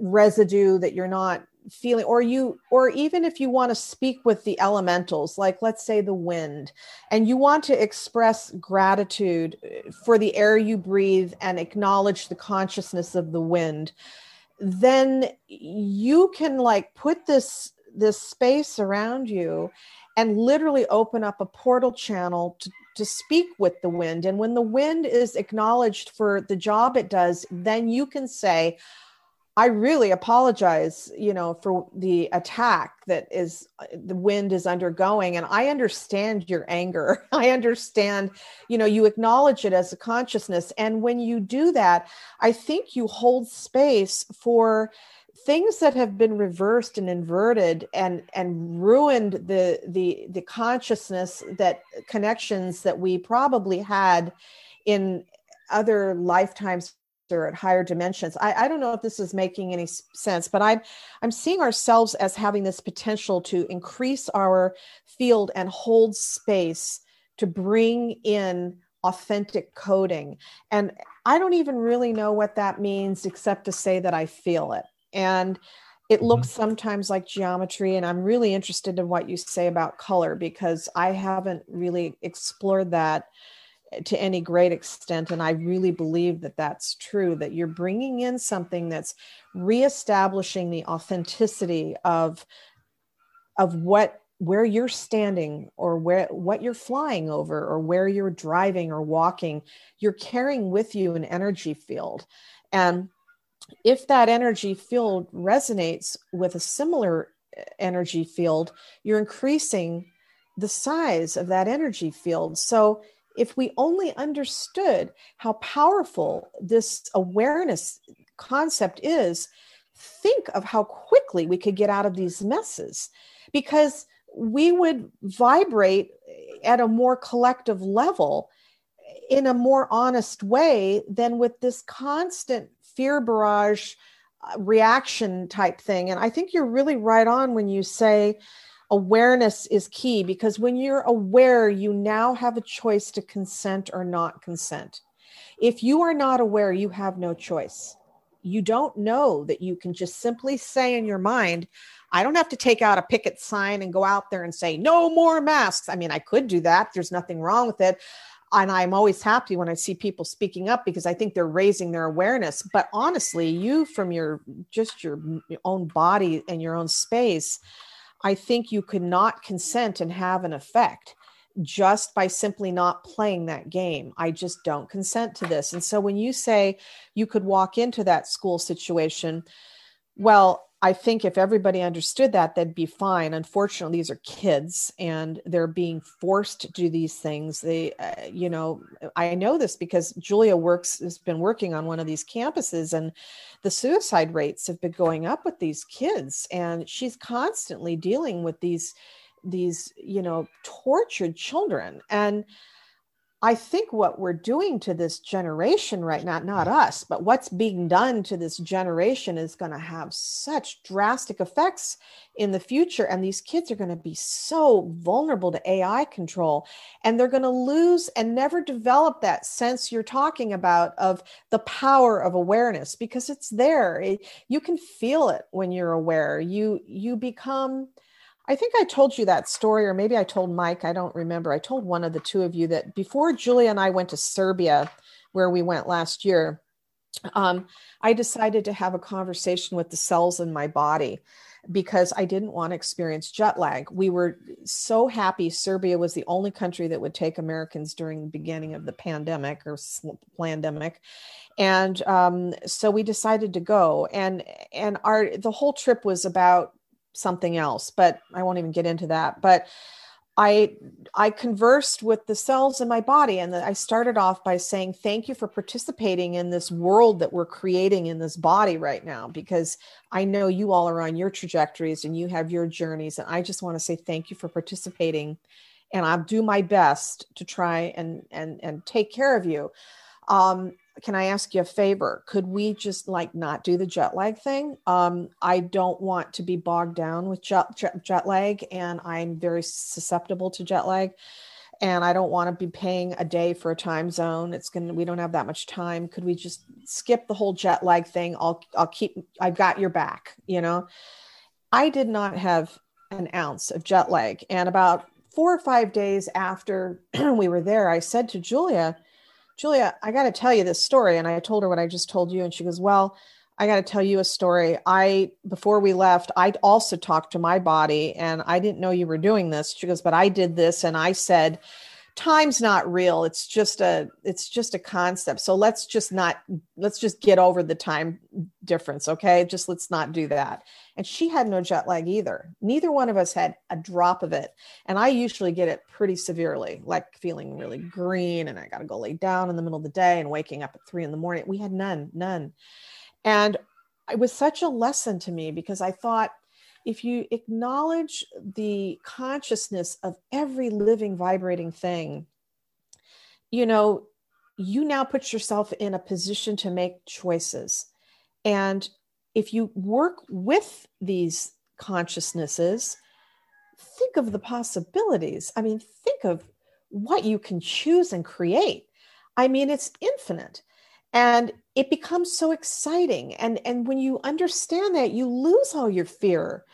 residue that you're not feeling or you or even if you want to speak with the elementals like let's say the wind and you want to express gratitude uh, for the air you breathe and acknowledge the consciousness of the wind then you can like put this this space around you and literally open up a portal channel to, to speak with the wind and when the wind is acknowledged for the job it does then you can say I really apologize, you know, for the attack that is the wind is undergoing. And I understand your anger. I understand, you know, you acknowledge it as a consciousness. And when you do that, I think you hold space for things that have been reversed and inverted and and ruined the the the consciousness that connections that we probably had in other lifetimes or at higher dimensions. I, I don't know if this is making any sense, but I'm I'm seeing ourselves as having this potential to increase our field and hold space to bring in authentic coding. And I don't even really know what that means except to say that I feel it. And it mm-hmm. looks sometimes like geometry and i'm really interested in what you say about color because i haven't really explored that to any great extent and i really believe that that's true that you're bringing in something that's reestablishing the authenticity of of what where you're standing or where what you're flying over or where you're driving or walking you're carrying with you an energy field and if that energy field resonates with a similar eh, energy field you're increasing the size of that energy field. So if we only understood how powerful this awareness concept is, think of how quickly we could get out of these messes because we would vibrate eh, at a more collective level eh, in a more honest way than with this constant fear barrage uh, reaction type thing. And I think you're really right on when you say, awareness is key because when you're aware, you now have a choice to consent or not consent. If you are not aware, you have no choice. You don't know that you can just simply say in your mind, I don't have to take out a picket sign and go out there and say, no more masks. I mean, I could do that. There's nothing wrong with it. And I'm always happy when I see people speaking up because I think they're raising their awareness. But honestly, you from your just your own body and your own space, I think you could not consent and have an effect just by simply not playing that game. I just don't consent to this. And so when you say you could walk into that school situation, well, I think if everybody understood that, they'd be fine. Unfortunately, these are kids and they're being forced to do these things. They, uh, you know, I know this because Julia works, has been working on one of these campuses and the suicide rates have been going up with these kids. And she's constantly dealing with these, these, you know, tortured children. And, I think what we're doing to this generation right now, not us, but what's being done to this generation is going to have such drastic effects in the future. And these kids are going to be so vulnerable to AI control. And they're going to lose and never develop that sense you're talking about of the power of awareness because it's there. It, you can feel it when you're aware. You you become I think I told you that story, or maybe I told Mike. I don't remember. I told one of the two of you that before Julia and I went to Serbia, where we went last year, um, I decided to have a conversation with the cells in my body because I didn't want to experience jet lag. We were so happy Serbia was the only country that would take Americans during the beginning of the pandemic or pandemic. And um, so we decided to go and and our the whole trip was about something else, but I won't even get into that. But I I conversed with the cells in my body and I started off by saying thank you for participating in this world that we're creating in this body right now because I know you all are on your trajectories and you have your journeys and I just want to say thank you for participating and I'll do my best to try and and and take care of you. Um, can I ask you a favor? Could we just like not do the jet lag thing? Um, I don't want to be bogged down with jet, jet, jet lag, and I'm very susceptible to jet lag. And I don't want to be paying a day for a time zone. It's gonna. We don't have that much time. Could we just skip the whole jet lag thing? I'll. I'll keep. I've got your back. You know. I did not have an ounce of jet lag, and about four or five days after we were there, I said to Julia Julia, I got to tell you this story. And I told her what I just told you. And she goes, Well, I got to tell you a story. I, before we left, I also talked to my body and I didn't know you were doing this. She goes, But I did this. And I said, time's not real it's just a it's just a concept so let's just not let's just get over the time difference okay just let's not do that and she had no jet lag either. Neither one of us had a drop of it. And i usually get it pretty severely like feeling really green and i got to go lay down in the middle of the day and waking up at three in the morning. We had none none. And it was such a lesson to me because i thought if you acknowledge the consciousness of every living, vibrating thing, you know, you now put yourself in a position to make choices. And if you work with these consciousnesses, think of the possibilities. I mean, think of what you can choose and create. I mean, it's infinite and it becomes so exciting and and when you understand that you lose all your fear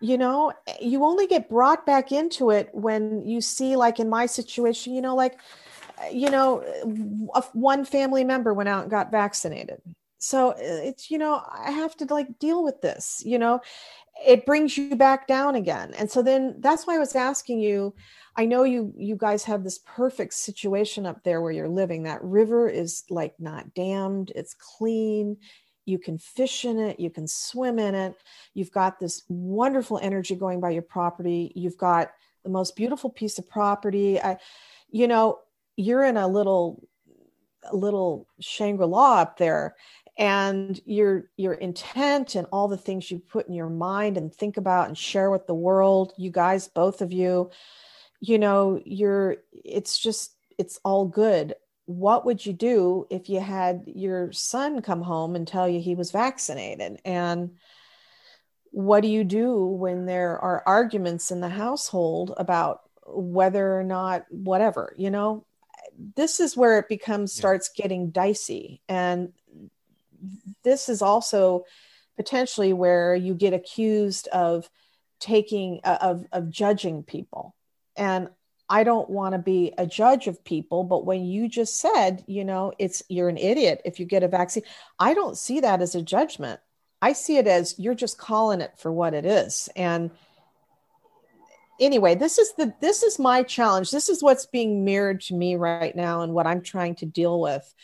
you know you only get brought back into it when you see like in my situation you know like you know one family member went out and got vaccinated so it's you know i have to like deal with this you know it brings you back down again and so then that's why i was asking you I know you you guys have this perfect situation up there where you're living. That river is like not dammed, it's clean. You can fish in it, you can swim in it. You've got this wonderful energy going by your property. You've got the most beautiful piece of property. I, you know, you're in a little a little Shangri-La up there and your your intent and all the things you put in your mind and think about and share with the world you guys both of you you know you're it's just it's all good. What would you do if you had your son come home and tell you he was vaccinated? And what do you do when there are arguments in the household about whether or not whatever you know? This is where it becomes starts getting dicey. And this is also potentially where you get accused of taking uh, of of judging people and I don't want to be a judge of people, but when you just said, you know, it's you're an idiot if you get a vaccine, I don't see that as a judgment. I see it as you're just calling it for what it is. And anyway, this is the this is my challenge. This is what's being mirrored to me right now and what I'm trying to deal with.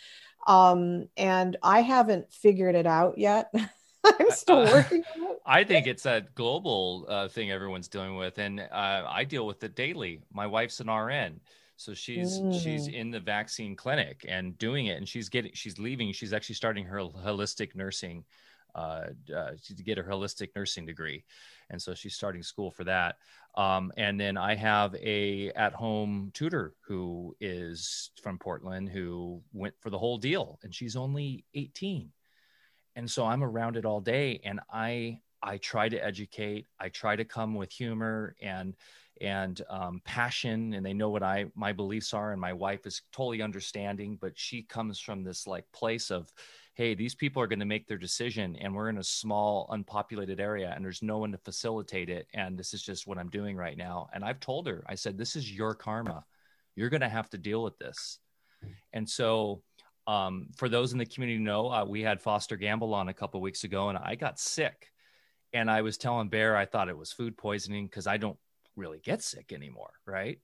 Um, and I haven't figured it out yet. I'm still working on it. I think it's a global uh, thing everyone's dealing with, and uh, I deal with it daily. My wife's an RN, so she's mm. she's in the vaccine clinic and doing it, and she's getting she's leaving. She's actually starting her holistic nursing uh, uh, to get her holistic nursing degree, and so she's starting school for that. Um, and then I have a at home tutor who is from Portland who went for the whole deal, and she's only 18 and so i'm around it all day and i i try to educate. I try to come with humor and and um, passion and they know what i my beliefs are and my wife is totally understanding but she comes from this like place of hey these people are going to make their decision and we're in a small unpopulated area and there's no one to facilitate it and this is just what i'm doing right now and i've told her i said this is your karma you're going to have to deal with this and so um, for those in the community know, uh, we had Foster Gamble on a couple weeks ago, and I got sick. And I was telling Bear I thought it was food poisoning because I don't really get sick anymore, right?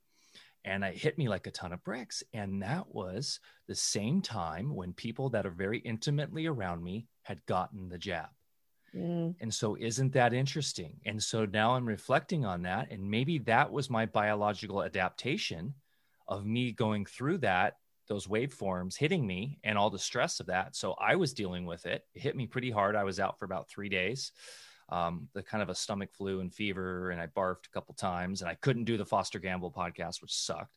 And it hit me like a ton of bricks. And that was the same time when people that are very intimately around me had gotten the jab. Mm. And so, isn't that interesting? And so now I'm reflecting on that. And maybe that was my biological adaptation of me going through that, those waveforms hitting me and all the stress of that. So I was dealing with it. It hit me pretty hard. I was out for about three days. Um, the kind of a stomach flu and fever, and I barfed a couple times, and I couldn't do the Foster Gamble podcast, which sucked.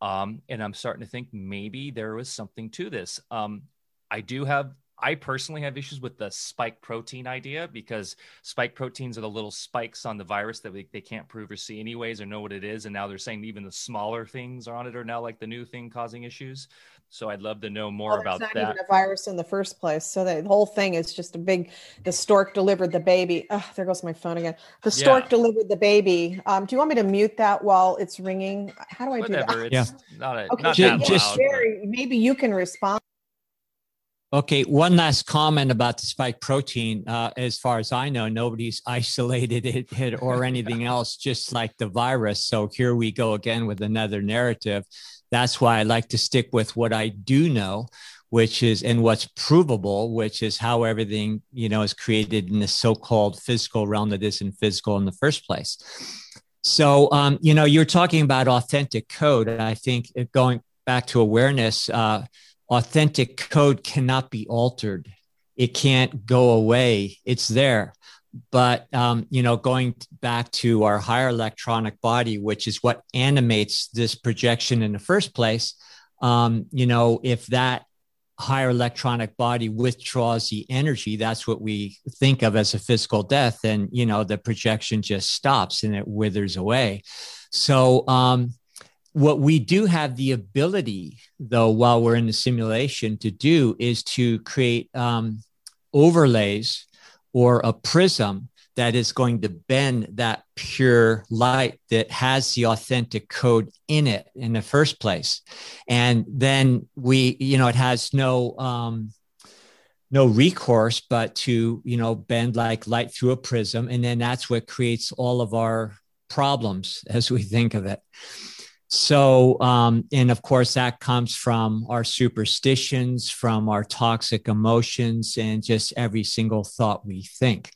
Um, and I'm starting to think maybe there was something to this. Um, I do have I personally have issues with the spike protein idea because spike proteins are the little spikes on the virus that we, they can't prove or see anyways or know what it is. And now they're saying even the smaller things are on it are now like the new thing causing issues. So I'd love to know more well, about not that. Even a virus in the first place. So the whole thing is just a big. The stork delivered the baby. Oh, there goes my phone again. The stork yeah. delivered the baby. Um, do you want me to mute that while it's ringing? How do I Whatever. do that? It's yeah. not a, okay. not just, that loud, Jerry, maybe you can respond. Okay, one last comment about the spike protein. Uh, as far as I know, nobody's isolated it, it or anything else, just like the virus. So here we go again with another narrative. That's why I like to stick with what I do know, which is and what's provable, which is how everything you know is created in the so-called physical realm that isn't physical in the first place. So um, you know, you're talking about authentic code, and I think going back to awareness. Uh, authentic code cannot be altered it can't go away it's there but um, you know going back to our higher electronic body which is what animates this projection in the first place um, you know if that higher electronic body withdraws the energy that's what we think of as a physical death and you know the projection just stops and it withers away. So um, what we do have the ability, though, while we're in the simulation to do is to create um, overlays or a prism that is going to bend that pure light that has the authentic code in it in the first place. And then we, you know, it has no, um, no recourse but to you know bend like light through a prism and then that's what creates all of our problems as we think of it so, um, and of course, that comes from our superstitions, from our toxic emotions, and just every single thought we think.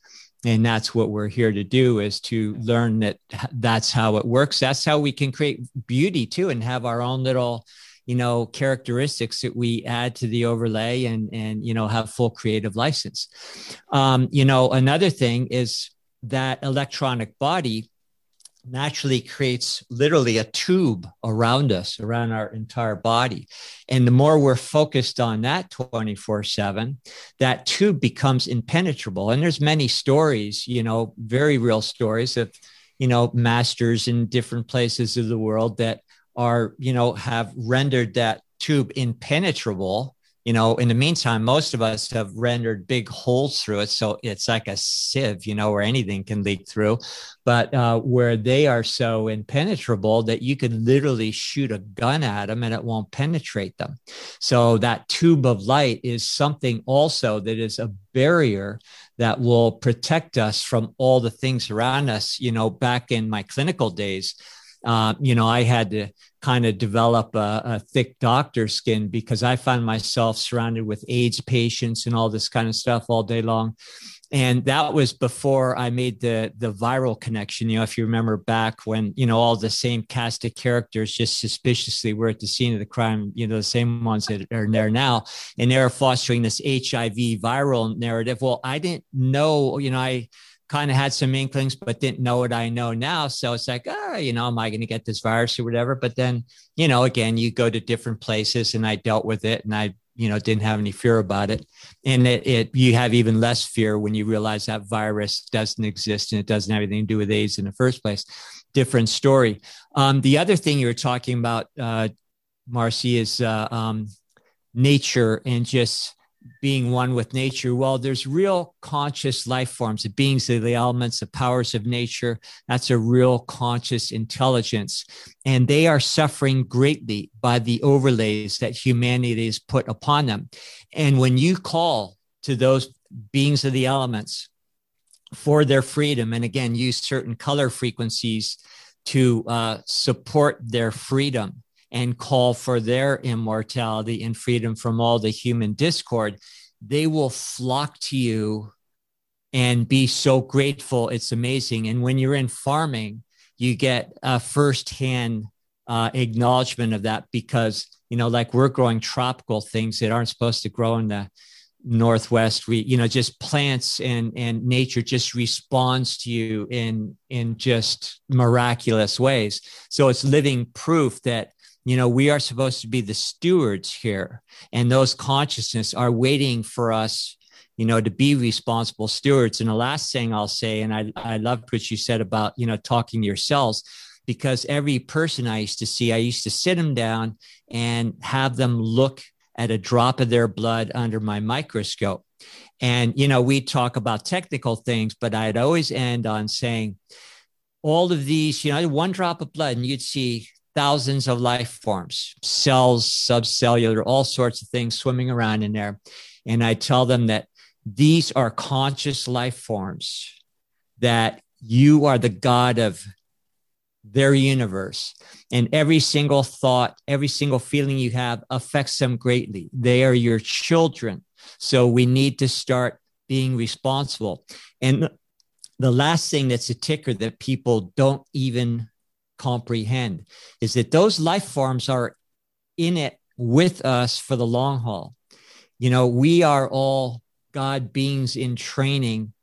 And that's what we're here to do is to learn that that's how it works. That's how we can create beauty too and have our own little, you know, characteristics that we add to the overlay and, and, you know, have full creative license. Um, you know, another thing is that electronic body naturally creates literally a tube around us, around our entire body. And the more we're focused on that 24 7, that tube becomes impenetrable. And there's many stories, you know, very real stories of, you know, masters in different places of the world that are, you know, have rendered that tube impenetrable you know, in the meantime, most of us have rendered big holes through it. So it's like a sieve, you know, where anything can leak through. But uh, where they are so impenetrable that you can literally shoot a gun at them and it won't penetrate them. So that tube of light is something also that is a barrier that will protect us from all the things around us. You know, back in my clinical days, uh, you know, I had to kind of develop a, a, thick doctor skin because I found myself surrounded with AIDS patients and all this kind of stuff all day long. And that was before I made the the viral connection. You know, if you remember back when you know all the same cast of characters just suspiciously were at the scene of the crime. You know, the same ones that are there now, and they're fostering this HIV viral narrative. Well, I didn't know. You know, I kind of had some inklings, but didn't know what I know now. So it's like, oh, you know, am I going to get this virus or whatever? But then, you know, again, you go to different places and I dealt with it and I, you know, didn't have any fear about it. And it, it you have even less fear when you realize that virus doesn't exist and it doesn't have anything to do with AIDS in the first place. Different story. Um, the other thing you were talking about, uh, Marcy, is uh, um, nature and just being one with nature. Well, there's real conscious life forms, the beings of the elements, the powers of nature. That's a real conscious intelligence. And they are suffering greatly by the overlays that humanity has put upon them. And when you call to those beings of the elements for their freedom, and again, use certain color frequencies to uh, support their freedom and call for their immortality and freedom from all the human discord, they will flock to you and be so grateful. It's amazing. And when you're in farming, you get a firsthand uh, acknowledgement of that because, you know, like we're growing tropical things that aren't supposed to grow in the northwest we you know just plants and and nature just responds to you in in just miraculous ways so it's living proof that you know we are supposed to be the stewards here and those consciousness are waiting for us you know to be responsible stewards and the last thing i'll say and i i loved what you said about you know talking to yourselves because every person i used to see i used to sit them down and have them look at a drop of their blood under my microscope. And, you know, we talk about technical things, but I'd always end on saying, all of these, you know, one drop of blood, and you'd see thousands of life forms, cells, subcellular, all sorts of things swimming around in there. And I tell them that these are conscious life forms, that you are the God of their universe. And every single thought, every single feeling you have affects them greatly. They are your children. So we need to start being responsible. And the last thing that's a ticker that people don't even comprehend is that those life forms are in it with us for the long haul. You know, we are all God beings in training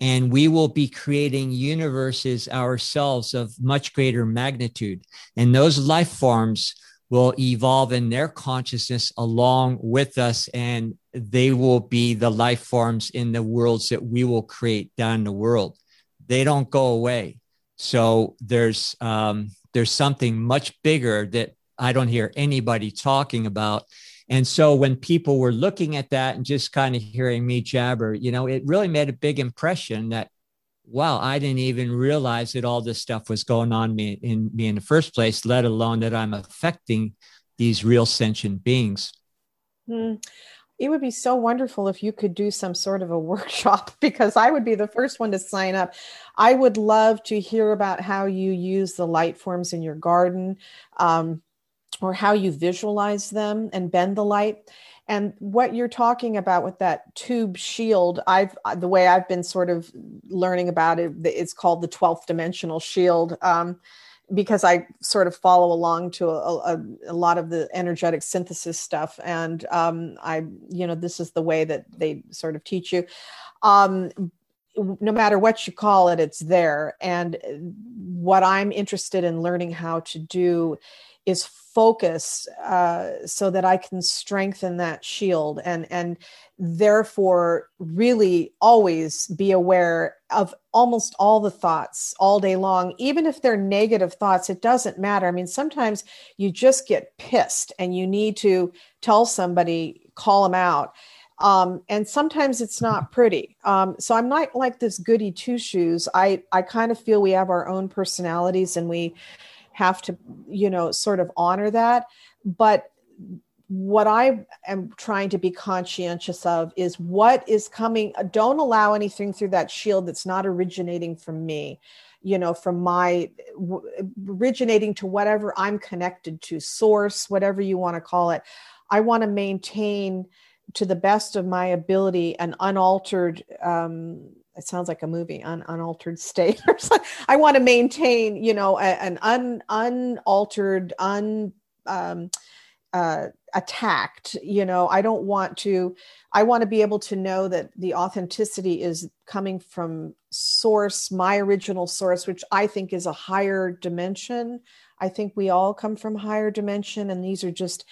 and we will be creating universes ourselves of much greater magnitude. And those life forms will evolve in their consciousness along with us, and they will be the life forms in the worlds that we will create down the world. They don't go away. So there's um, there's something much bigger that I don't hear anybody talking about and so when people were looking at that and just kind of hearing me jabber, you know, it really made a big impression that, wow, I didn't even realize that all this stuff was going on me in me in the first place, let alone that I'm affecting these real sentient beings. Hmm. It would be so wonderful if you could do some sort of a workshop because I would be the first one to sign up. I would love to hear about how you use the light forms in your garden. Um, or how you visualize them and bend the light and what you're talking about with that tube shield i've the way i've been sort of learning about it it's called the 12th dimensional shield um, because i sort of follow along to a, a, a, lot of the energetic synthesis stuff and um, i you know this is the way that they sort of teach you. Um, no matter what you call it it's there. And what i'm interested in learning how to do is focus uh, so that I can strengthen that shield and and therefore really always be aware of almost all the thoughts all day long. Even if they're negative thoughts it doesn't matter. I mean sometimes you just get pissed and you need to tell somebody call them out. Um, and sometimes it's not pretty. Um, so i'm not like this goody two shoes. I i kind of feel we have our own personalities and we have to you know sort of honor that but what I am trying to be conscientious of is what is coming. Don't allow anything through that shield that's not originating from me, you know, from my originating to whatever I'm connected to, source, whatever you want to call it. I want to maintain to the best of my ability an unaltered um, it sounds like a movie on unaltered state or something. i want to maintain you know a, an un, unaltered un um, uh, attacked you know i don't want to i want to be able to know that the authenticity is coming from source my original source which i think is a higher dimension i think we all come from higher dimension and these are just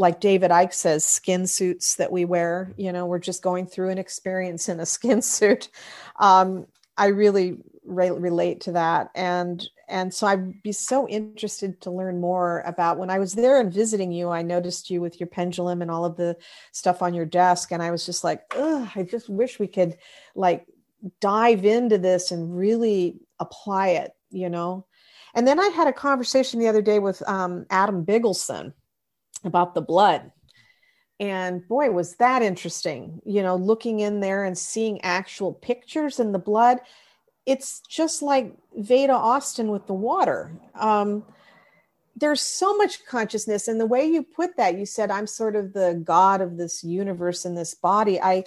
like David Icke says, skin suits that we wear. You know, we're just going through an experience in a skin suit. Um, I really, re- relate to that and and so i'd be so interested to learn more about when i was there and visiting you i noticed you with your pendulum and all of the stuff on your desk and i was just like i just wish we could like dive into this and really apply it you know and then i had a conversation the other day with um, adam bigelson about the blood. And boy was that interesting you know looking in there and seeing actual pictures in the blood. It's just like veda austin with the water. Um, there's so much consciousness and the way you put that you said i'm sort of the god of this universe and this body. I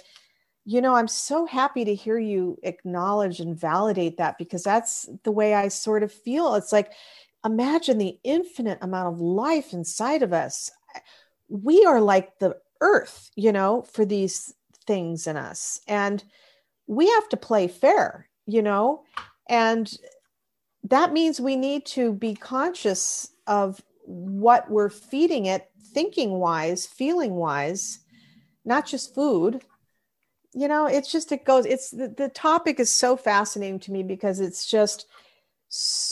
you know i'm so happy to hear you acknowledge and validate that because that's the way i sort of feel. It's like imagine the infinite amount of life inside of us we are like the earth, you know, for these things in us. And we have to play fair, you know, and that means we need to be conscious of what we're feeding it, thinking wise, feeling wise, not just food. You know, it's just, it goes, it's the, the topic is so fascinating to me because it's just,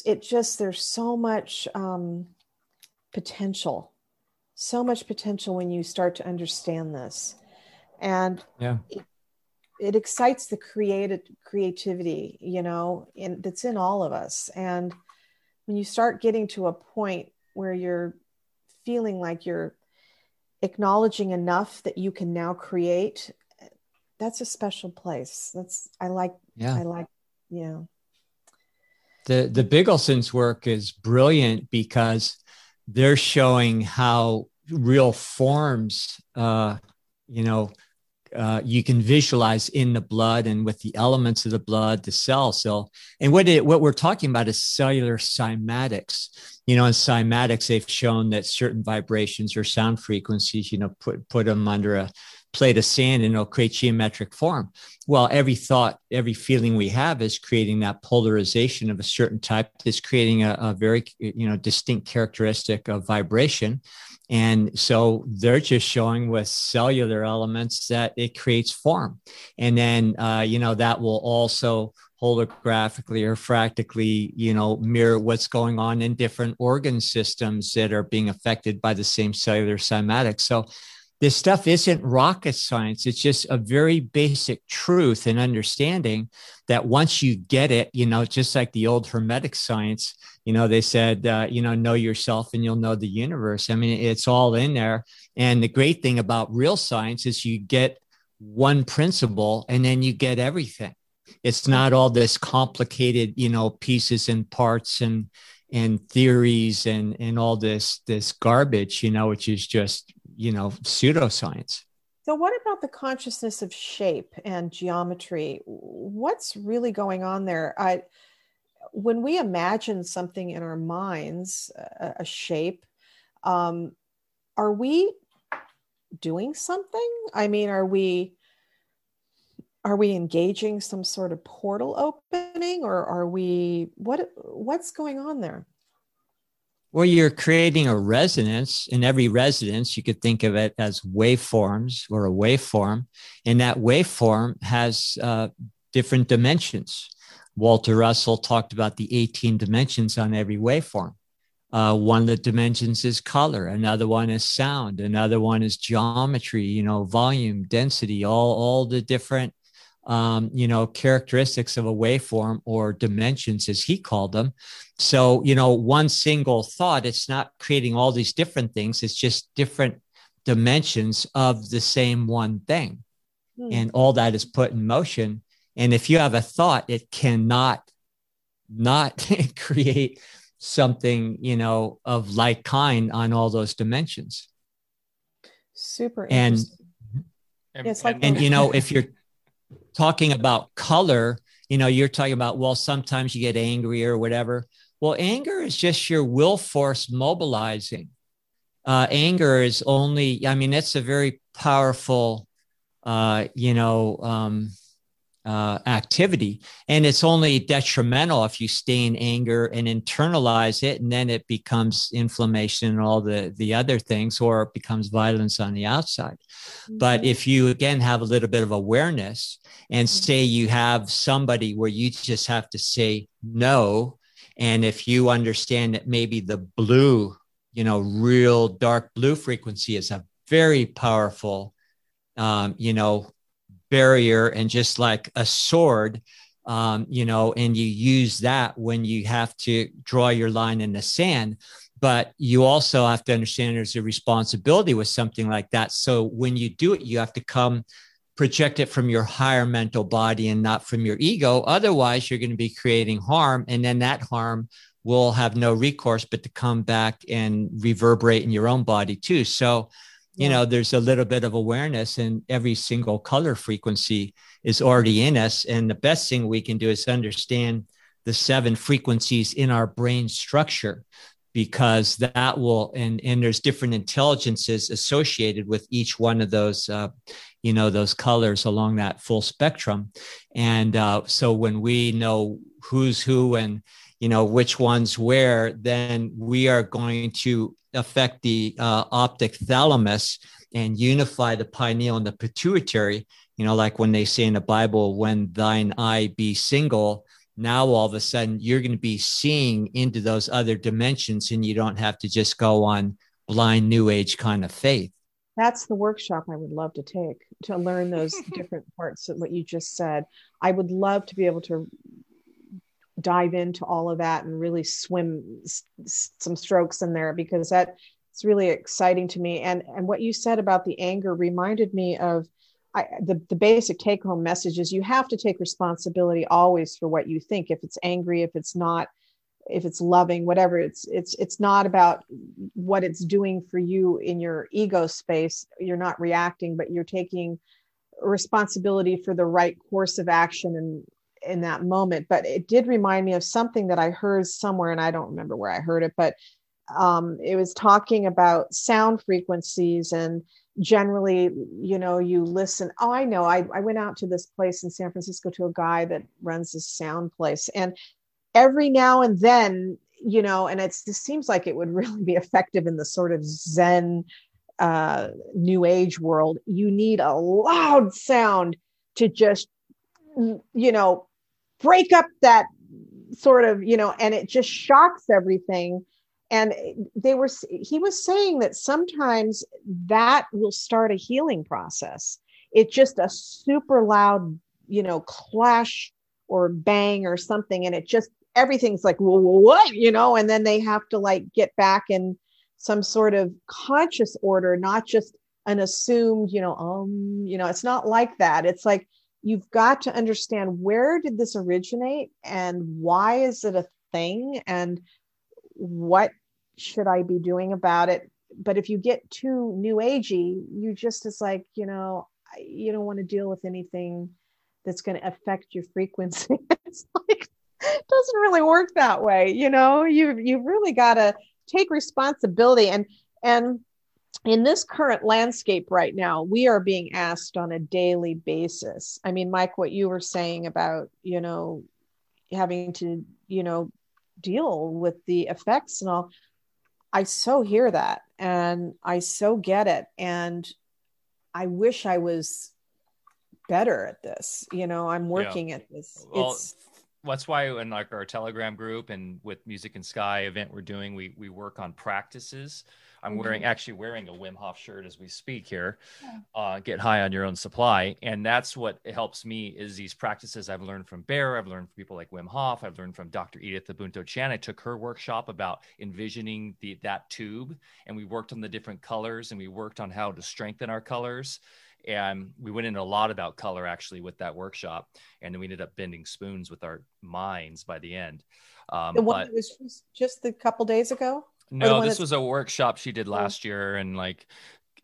it just, there's so much um, potential so much potential when you start to understand this. And yeah. it, it excites the creative creativity you know in, that's in all of us. And when you start getting to a point where you're feeling like you're acknowledging enough that you can now create that's a special place. That's i like yeah. I like yeah. The the Bigelsen's work is brilliant because they're showing how real forms, uh, you know, uh, you can visualize in the blood and with the elements of the blood, the cell. So, and what it, what we're talking about is cellular cymatics. You know, in cymatics, they've shown that certain vibrations or sound frequencies, you know, put put them under a plate of sand and it'll create geometric form. Well, every thought, every feeling we have is creating that polarization of a certain type. Is creating a, a very, you know, distinct characteristic of vibration. And so they're just showing with cellular elements that it creates form. And then, uh, you know, that will also holographically or fractally, you know, mirror what's going on in different organ systems that are being affected by the same cellular cymatics. So this stuff isn't rocket science. It's just a very basic truth and understanding that once you get it, you know, just like the old Hermetic science, you know, they said, uh, you know, know yourself and you'll know the universe. I mean, it's all in there. And the great thing about real science is you get one principle and then you get everything. It's not all this complicated, you know, pieces and parts and and theories and and all this this garbage, you know, which is just you know pseudoscience. So what about the consciousness of shape and geometry? What's really going on there? I when we imagine something in our minds a, a shape um, are we doing something? I mean are we are we engaging some sort of portal opening or are we what what's going on there well, you're creating a resonance. In every resonance, you could think of it as waveforms or a waveform. And that waveform has uh, different dimensions. Walter Russell talked about the 18 dimensions on every waveform. Uh, one of the dimensions is color, another one is sound, another one is geometry, you know, volume, density, all, all the different um, you know, characteristics of a waveform or dimensions, as he called them. So, you know, one single thought, it's not creating all these different things, it's just different dimensions of the same one thing. Hmm. And all that is put in motion. And if you have a thought, it cannot not create something, you know, of like kind on all those dimensions. Super and, and, yes, like and you know, if you're talking about color, you know, you're talking about, well, sometimes you get angry or whatever. Well, anger is just your will force mobilizing. Uh, anger is only, I mean, it's a very powerful, uh, you know, um, uh, activity. And it's only detrimental if you stay in anger and internalize it, and then it becomes inflammation and all the, the other things, or it becomes violence on the outside. Mm-hmm. But if you, again, have a little bit of awareness and mm-hmm. say you have somebody where you just have to say no, and if you understand that maybe the blue, you know, real dark blue frequency is a very powerful, um, you know, barrier and just like a sword um, you know and you use that when you have to draw your line in the sand. But you also have to understand there's a responsibility with something like that. So when you do it you have to come project it from your higher mental body and not from your ego. Otherwise you're going to be creating harm and then that harm will have no recourse but to come back and reverberate in your own body too. So you know there's a little bit of awareness and every single color frequency is already in us. And the best thing we can do is understand the seven frequencies in our brain structure because that will and and there's different intelligences associated with each one of those uh, you know those colors along that full spectrum. And uh, so when we know who's who and you know which ones where then we are going to affect the uh, optic thalamus and unify the pineal and the pituitary. You know, like when they say in the Bible, when thine eye be single, now all of a sudden you're going to be seeing into those other dimensions and you don't have to just go on blind new age kind of faith. That's the workshop I would love to take to learn those different parts of what you just said. I would love to be able to dive into all of that and really swim s- some strokes in there because that it's really exciting to me. And and what you said about the anger reminded me of I, the, the basic take home message is you have to take responsibility always for what you think. If it's angry if it's not if it's loving whatever it's it's it's not about what it's doing for you in your ego space. You're not reacting but you're taking responsibility for the right course of action and in that moment but it did remind me of something that i heard somewhere and i don't remember where i heard it but um, it was talking about sound frequencies and generally you know you listen oh i know I, I went out to this place in san francisco to a guy that runs this sound place and every now and then you know and it's it seems like it would really be effective in the sort of zen uh new age world. You need a loud sound to just you know break up that sort of you know and it just shocks everything. And they were he was saying that sometimes that will start a healing process. It's just a super loud you know clash or bang or something. And it just everything's like well, what you know and then they have to like get back in some sort of conscious order not just an assumed you know um you know it's not like that. It's like you've got to understand where did this originate and why is it a thing and what should I be doing about it? But if you get too new agey, you just is like, you know, you don't want to deal with anything that's going to affect your frequency. it's like it doesn't really work that way, you know. You you've really got to take responsibility and and in this current landscape right now, we are being asked on a daily basis. I mean, Mike, what you were saying about, you know, having to, you know, deal with the effects and all, I so hear that and I so get it. And I wish I was better at this. You know, I'm working yeah. at this. Well, it's that's why in like our telegram group and with music and sky event we're doing we we work on practices. I'm mm-hmm. wearing actually wearing a wim hof shirt as we speak here. Yeah. uh, get high on your own supply. And that's what helps me is these practices i've learned from bear i've learned from people like wim hof i've learned from dr edith ubuntu chan. I took her workshop about envisioning the that tube and we worked on the different colors and we worked on how to strengthen our colors and we went into a lot about color actually with that workshop and then we ended up bending spoons with our minds by the end. Um, the one but, was just, just a couple days ago? No this was a workshop she did oh. last year and like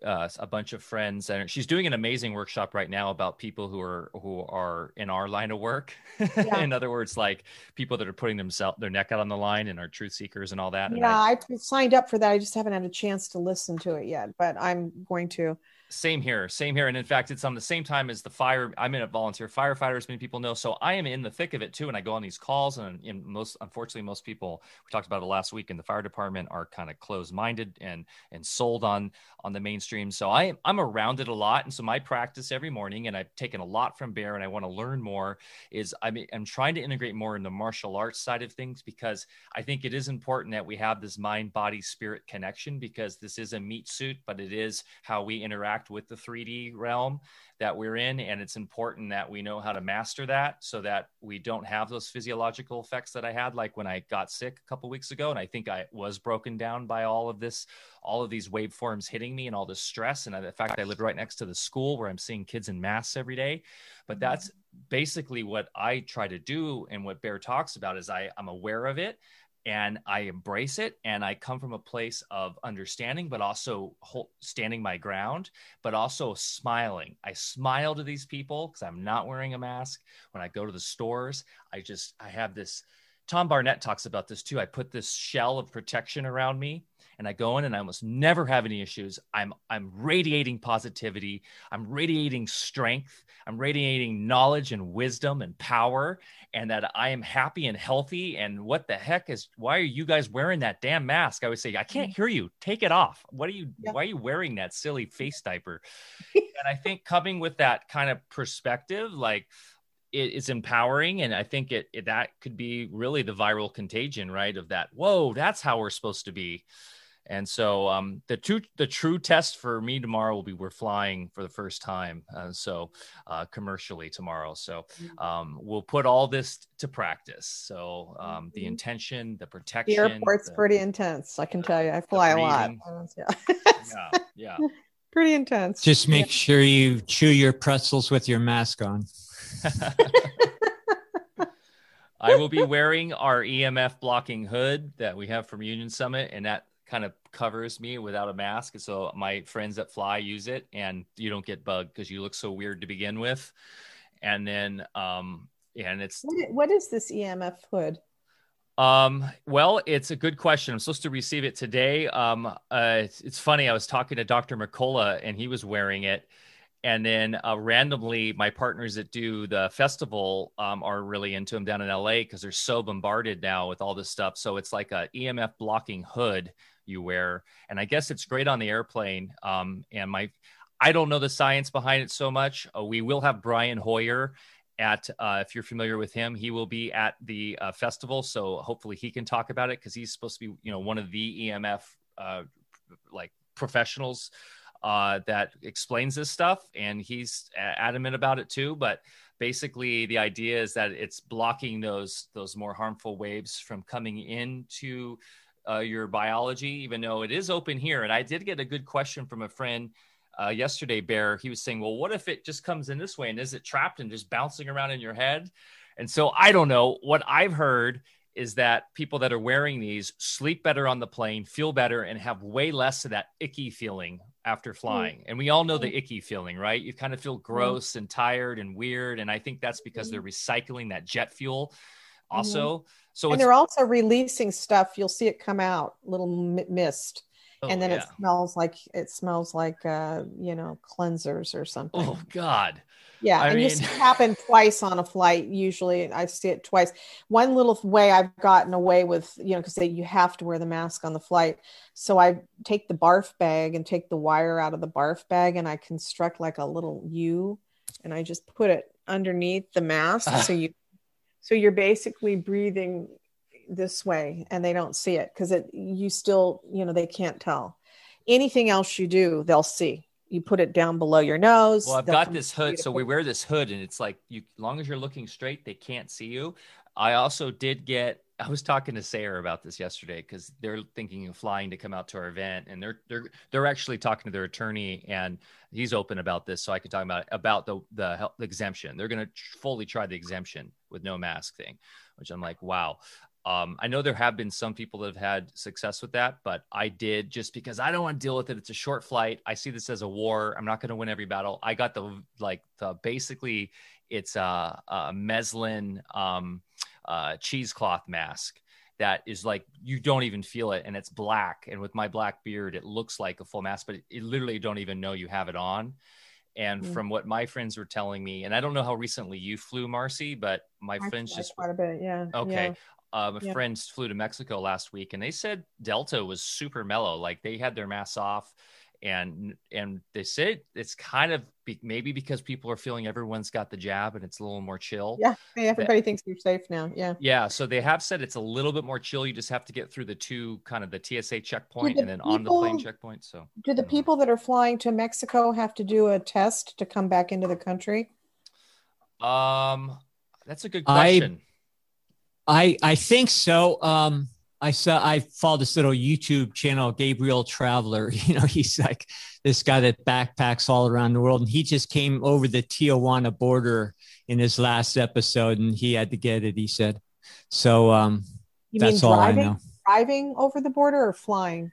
uh, a bunch of friends and she's doing an amazing workshop right now about people who are who are in our line of work. Yeah. in other words like people that are putting themselves their neck out on the line and are truth seekers and all that yeah I, I signed up for that. I just haven't had a chance to listen to it yet but i'm going to Same here, same here, and in fact, it's on the same time as the fire. I'm in a volunteer firefighter, as many people know, so I am in the thick of it too. And I go on these calls, and most, unfortunately, most people we talked about it last week in the fire department are kind of closed-minded and and sold on on the mainstream. So I I'm around it a lot, and so my practice every morning, and I've taken a lot from Bear, and I want to learn more. Is I mean, I'm trying to integrate more in the martial arts side of things because I think it is important that we have this mind, body, spirit connection because this is a meat suit, but it is how we interact with the 3D realm that we're in. And it's important that we know how to master that so that we don't have those physiological effects that I had, like when I got sick a couple weeks ago. And I think I was broken down by all of this, all of these waveforms hitting me and all this stress. And the fact I live right next to the school where I'm seeing kids in mass every day. But mm-hmm. that's basically what I try to do. And what Bear talks about is I, I'm aware of it and I embrace it. And I come from a place of understanding, but also standing my ground, but also smiling. I smile to these people because I'm not wearing a mask. When I go to the stores, I just, I have this. Tom Barnett talks about this too. I put this shell of protection around me and I go in and I almost never have any issues. I'm I'm radiating positivity. I'm radiating strength. I'm radiating knowledge and wisdom and power and that I am happy and healthy and what the heck is why are you guys wearing that damn mask? I would say I can't hear you. Take it off. What are you yeah. why are you wearing that silly face diaper? and I think coming with that kind of perspective like it, it's empowering and i think it, it, that could be really the viral contagion right of that whoa that's how we're supposed to be and so um, the two, the true test for me tomorrow will be we're flying for the first time, uh, so uh, commercially tomorrow. So mm-hmm. um, we'll put all this to practice. So um, the mm-hmm. intention, the protection. The airport's the, pretty intense. I can tell you, I fly a lot. Yeah, yeah, yeah. pretty intense. Just make yeah. sure you chew your pretzels with your mask on. I will be wearing our EMF blocking hood that we have from Union Summit, and that kind of covers me without a mask. So my friends that fly use it, and you don't get bugged because you look so weird to begin with. And then, um, and it's what is this EMF hood? Um, well, it's a good question. I'm supposed to receive it today. Um, uh, it's, it's funny. I was talking to Dr. McCullough, and he was wearing it and then uh, randomly my partners that do the festival um, are really into them down in la because they're so bombarded now with all this stuff so it's like a emf blocking hood you wear. And I guess it's great on the airplane. Um, and my, I don't know the science behind it so much. Uh, we will have Brian Hoyer at, uh, if you're familiar with him, he will be at the uh, festival. So hopefully he can talk about it because he's supposed to be, you know, one of the EMF uh, like professionals uh, that explains this stuff. And he's adamant about it too. But basically the idea is that it's blocking those those more harmful waves from coming into uh, your biology, even though it is open here. And I did get a good question from a friend uh, yesterday, Bear. He was saying, well, what if it just comes in this way and is it trapped and just bouncing around in your head? And so I don't know. What I've heard is that people that are wearing these sleep better on the plane, feel better, and have way less of that icky feeling after hmm. flying. And we all know the hmm. icky feeling, right? You kind of feel hmm. gross and tired and weird. And I think that's because they're recycling that jet fuel also. So and they're also releasing stuff. You'll see it come out, little mist, oh, and then yeah. it smells like it smells like uh, you know cleansers or something. Oh God. Yeah, I and mean... this happened twice on a flight. Usually, I see it twice. One little way I've gotten away with, you know, because you have to wear the mask on the flight. So I take the barf bag and take the wire out of the barf bag, and I construct like a little U, and I just put it underneath the mask, so you so you're basically breathing this way and they don't see it because it you still you know they can't tell. Anything else you do they'll see. You put it down below your nose well i've got this hood so we wear this hood and it's like you as long as you're looking straight they can't see you. I also did get i was talking to Sayer about this yesterday because they're thinking of flying to come out to our event and they're they're they're actually talking to their attorney and he's open about this so i can talk about about the the, the exemption. They're going to fully try the exemption with no mask thing which i'm like wow um, I know there have been some people that have had success with that, but I did just because I don't want to deal with it. It's a short flight. I see this as a war. I'm not going to win every battle. I got the like the basically it's a, a muslin um, uh, cheesecloth mask, that is like you don't even feel it and it's black and with my black beard it looks like a full mask but it, it literally don't even know you have it on and mm-hmm. from what my friends were telling me and i don't know how recently you flew marcy but my I friends just quite a bit yeah okay yeah. Uh, my yeah. friends flew to Mexico last week, and they said Delta was super mellow. Like they had their masks off, and and they said it's kind of be, maybe because people are feeling everyone's got the jab and it's a little more chill. Yeah, everybody but, thinks you're safe now. Yeah. Yeah, so they have said it's a little bit more chill. You just have to get through the two kind of the TSA checkpoint the and then people, on the plane checkpoint. So, do the people that are flying to Mexico have to do a test to come back into the country? Um, that's a good question. I I, I think so. Um I saw I follow this little YouTube channel, Gabriel Traveler. You know, he's like this guy that backpacks all around the world, and he just came over the Tijuana border in his last episode, and he had to get it. He said, "So um, you that's all driving, I know." Driving over the border or flying?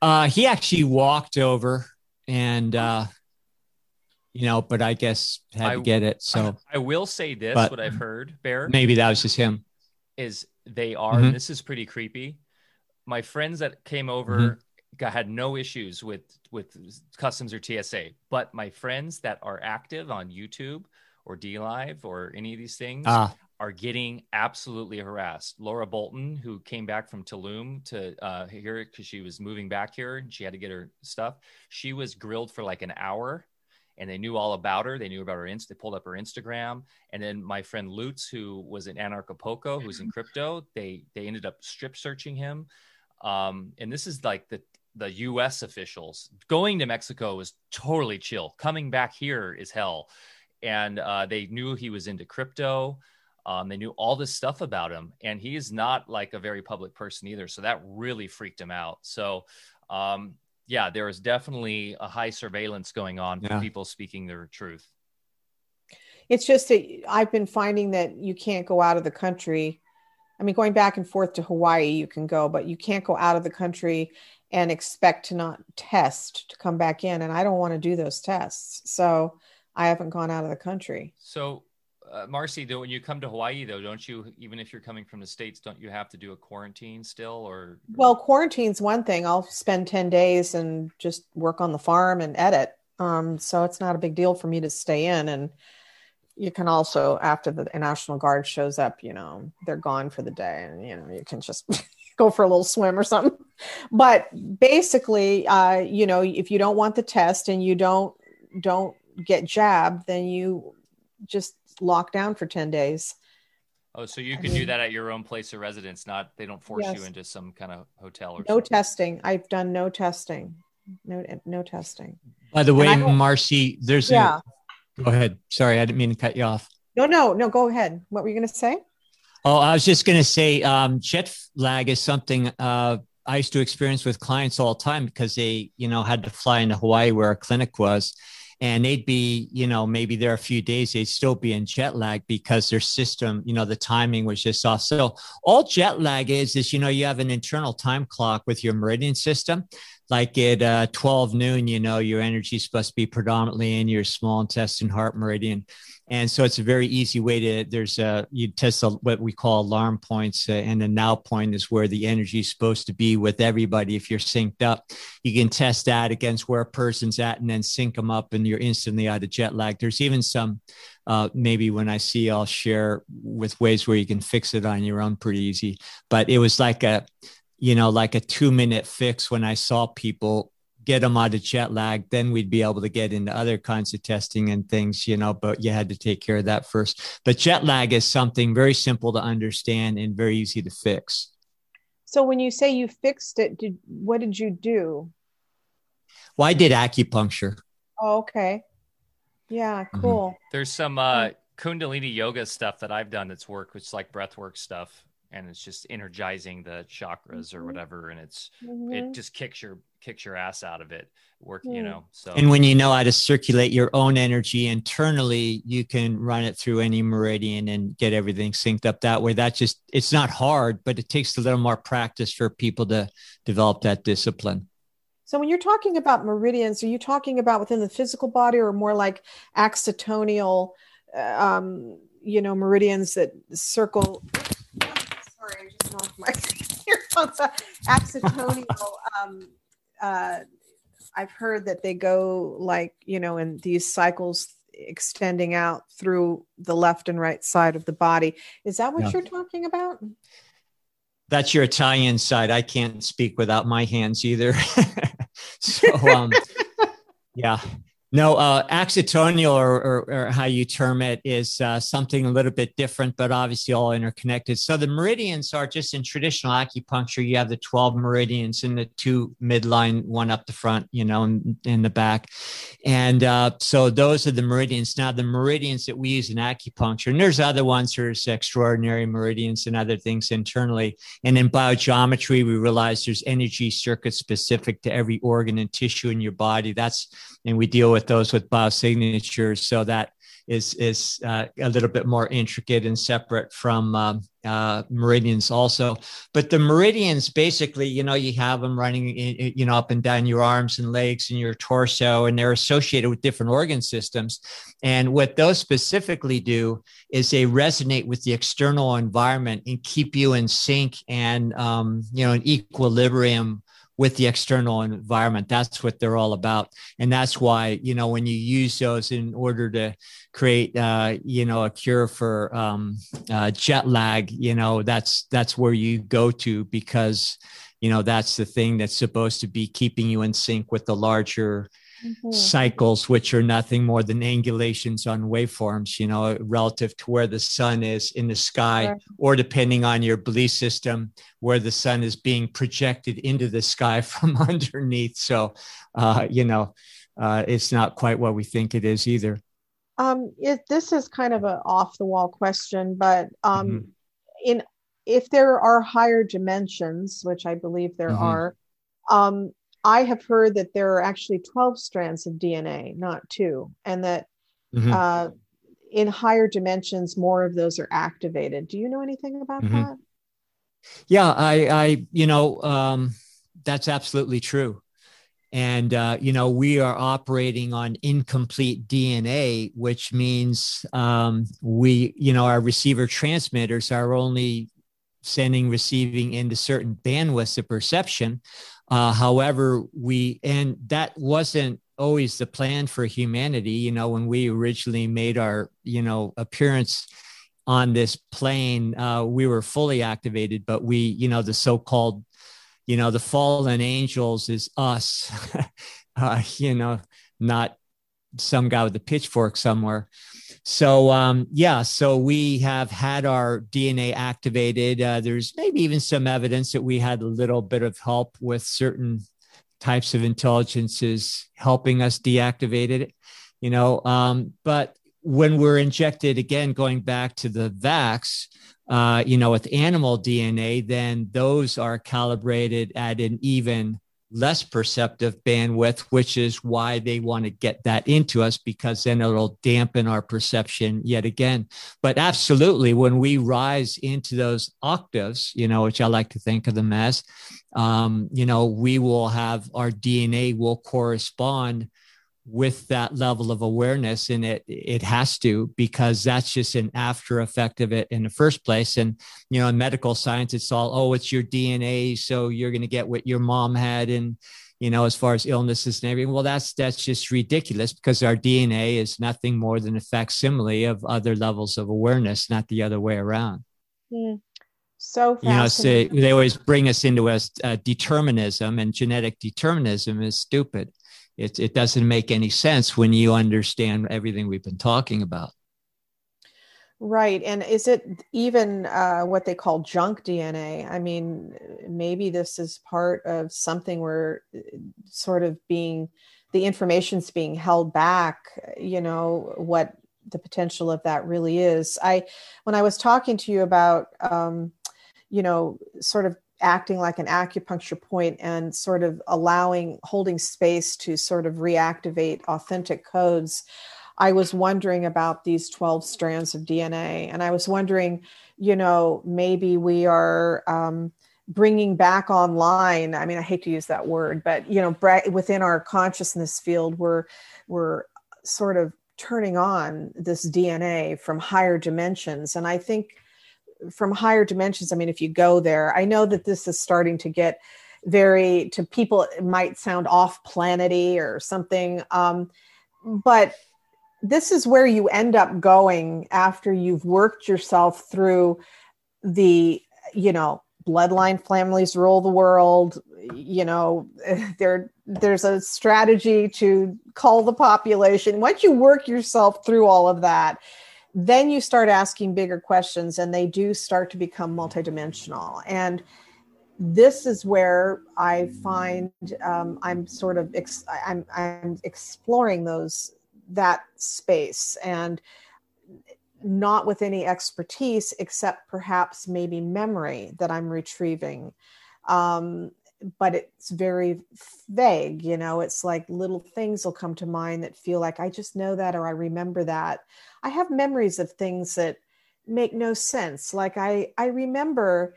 Uh, he actually walked over, and uh, you know, but I guess had I, to get it. So I will say this: what I've heard, Bear, maybe that was just him, is they are mm-hmm. this is pretty creepy my friends that came over mm-hmm. got, had no issues with with customs or tsa but my friends that are active on youtube or D Live or any of these things ah. are getting absolutely harassed. Laura Bolton, who came back from Tulum to uh, here because she was moving back here and she had to get her stuff, she was grilled for like an hour and they knew all about her. They knew about her. Inst- they pulled up her Instagram. And then my friend Lutz, who was in Anarchapulco, who's in crypto, they they ended up strip searching him. Um, and this is like the the U.S. officials going to Mexico was totally chill. Coming back here is hell. And uh, they knew he was into crypto. Um, they knew all this stuff about him, and he is not like a very public person either. So that really freaked him out. So um, yeah, there is definitely a high surveillance going on yeah. for people speaking their truth. It's just that I've been finding that you can't go out of the country. I mean, going back and forth to Hawaii, you can go, but you can't go out of the country and expect to not test to come back in. And I don't want to do those tests. So I haven't gone out of the country. So uh, Marcy, though, when you come to Hawaii, though, don't you, even if you're coming from the States, don't you have to do a quarantine still or? or... Well, quarantine's one thing. I'll spend 10 days and just work on the farm and edit. Um, so it's not a big deal for me to stay in. And you can also, after the National Guard shows up, you know, they're gone for the day and, you know, you can just go for a little swim or something. But basically, uh, you know, if you don't want the test and you don't, don't get jabbed, then you just locked down for 10 days. Oh, so you can do that at your own place of residence, not they don't force yes. you into some kind of hotel or no something. testing. I've done no testing. No no testing. By the way, Marcy, there's yeah. A, go ahead. Sorry, I didn't mean to cut you off. No, no, no, go ahead. What were you gonna say? Oh, I was just gonna say um, jet lag is something uh, I used to experience with clients all the time because they, you know, had to fly into Hawaii where our clinic was and they'd be, you know, maybe there a few days, they'd still be in jet lag because their system, you know, the timing was just off. So all jet lag is, is, you know, you have an internal time clock with your meridian system. Like at uh, 12 noon, you know, your energy is supposed to be predominantly in your small intestine, heart meridian and so it's a very easy way to there's a you test a, what we call alarm points uh, and the now point is where the energy is supposed to be with everybody. If you're synced up you can test that against where a person's at and then sync them up and you're instantly out of jet lag. There's even some uh, maybe when i see i'll share with ways where you can fix it on your own pretty easy. But it was like a you know like a two minute fix when i saw people get them out of jet lag, then we'd be able to get into other kinds of testing and things, you know, but you had to take care of that first. But jet lag is something very simple to understand and very easy to fix. So when you say you fixed it, did what did you do? Well, I did acupuncture. Oh, okay. Yeah, mm-hmm. cool. Mm-hmm. There's some uh, Kundalini yoga stuff that I've done that's work, which is like breath work stuff and it's just energizing the chakras or mm-hmm. whatever and it's mm-hmm. it just kicks your kicks your ass out of it work mm. you know so and when you know how to circulate your own energy internally you can run it through any meridian and get everything synced up that way that just it's not hard but it takes a little more practice for people to develop that discipline so when you're talking about meridians are you talking about within the physical body or more like axiatonal uh, um, you know meridians that circle sorry, off my earphones. Axiatonal. Um, uh, I've heard that they go like you know in these cycles extending out through the left and right side of the body. Is that what you're talking about? That's your Italian side. I can't speak without my hands either. so, um, yeah, no, uh, or, or, or, how you term it, is uh, something a little bit different, but obviously all interconnected. So the meridians are just in traditional acupuncture. You have the 12 meridians and the two midline, one up the front, you know, in, in the back. And uh, so those are the meridians. Now, the meridians that we use in acupuncture, and there's other ones, there's extraordinary meridians and other things internally. And in biogeometry, we realize there's energy circuits specific to every organ and tissue in your body. That's, and we deal with with those with biosignatures. So that is is uh, a little bit more intricate and separate from um, uh, meridians also. But the meridians, basically, you know, you have them running, you know, up and down your arms and legs and your torso, and they're associated with different organ systems. And what those specifically do is they resonate with the external environment and keep you in sync and, um, you know, in equilibrium with the external environment. That's what they're all about. And that's why, you know, when you use those in order to create, uh, you know, a cure for um, uh, jet lag, you know, that's, that's where you go to because, you know, that's the thing that's supposed to be keeping you in sync with the larger mm-hmm. cycles, which are nothing more than angulations on waveforms, you know, relative to where the sun is in the sky, sure. or depending on your belief system, where the sun is being projected into the sky from underneath. So, uh, you know, uh, it's not quite what we think it is either. Um, it, this is kind of an off the wall question, but um, mm-hmm. in if there are higher dimensions, which I believe there mm-hmm. are, um, I have heard that there are actually 12 strands of DNA, not two, and that mm-hmm. uh, in higher dimensions, more of those are activated. Do you know anything about mm-hmm. that? Yeah, I, I, you know, um, that's absolutely true. And, uh, you know, we are operating on incomplete DNA, which means um, we, you know, our receiver transmitters are only sending, receiving into certain bandwidths of perception. Uh, however, we, and that wasn't always the plan for humanity. You know, when we originally made our, you know, appearance on this plane, uh, we were fully activated, but we, you know, the so called, you know, the fallen angels is us, uh, you know, not some guy with a pitchfork somewhere. So um, yeah, so we have had our DNA activated. Uh, there's maybe even some evidence that we had a little bit of help with certain types of intelligences helping us deactivate it. You know, um, but when we're injected again, going back to the vax, uh, you know, with animal DNA, then those are calibrated at an even less perceptive bandwidth, which is why they want to get that into us because then it'll dampen our perception yet again. But absolutely, when we rise into those octaves, you know, which I like to think of them as, um, you know, we will have our DNA will correspond with that level of awareness and it it has to because that's just an after effect of it in the first place. And you know in medical science it's all oh it's your dna so you're going to get what your mom had and you know as far as illnesses and everything. Well that's that's just ridiculous because our dna is nothing more than a facsimile of other levels of awareness not the other way around. Mm. so you know so they always bring us into a, a determinism and genetic determinism is stupid it, it doesn't make any sense when you understand everything we've been talking about. Right. And is it even uh, what they call junk DNA? I mean, maybe this is part of something where uh, sort of being the information's being held back, you know, what the potential of that really is. I, when I was talking to you about, um, you know, sort of acting like an acupuncture point and sort of allowing holding space to sort of reactivate authentic codes i was wondering about these 12 strands of dna and i was wondering you know maybe we are um, bringing back online i mean i hate to use that word but you know within our consciousness field we're we're sort of turning on this dna from higher dimensions. And i think from higher dimensions i mean if you go there i know that this is starting to get very to people it might sound off planety or something um, but this is where you end up going after you've worked yourself through the you know bloodline families rule the world you know there there's a strategy to cull the population. Once you work yourself through all of that then you start asking bigger questions and they do start to become multidimensional. And this is where i find um, i'm sort of ex- I'm, I'm exploring those that space and not with any expertise except perhaps maybe memory that i'm retrieving. Um, but it's very vague you know it's like little things will come to mind that feel like i just know that or i remember that. I have memories of things that make no sense like i i remember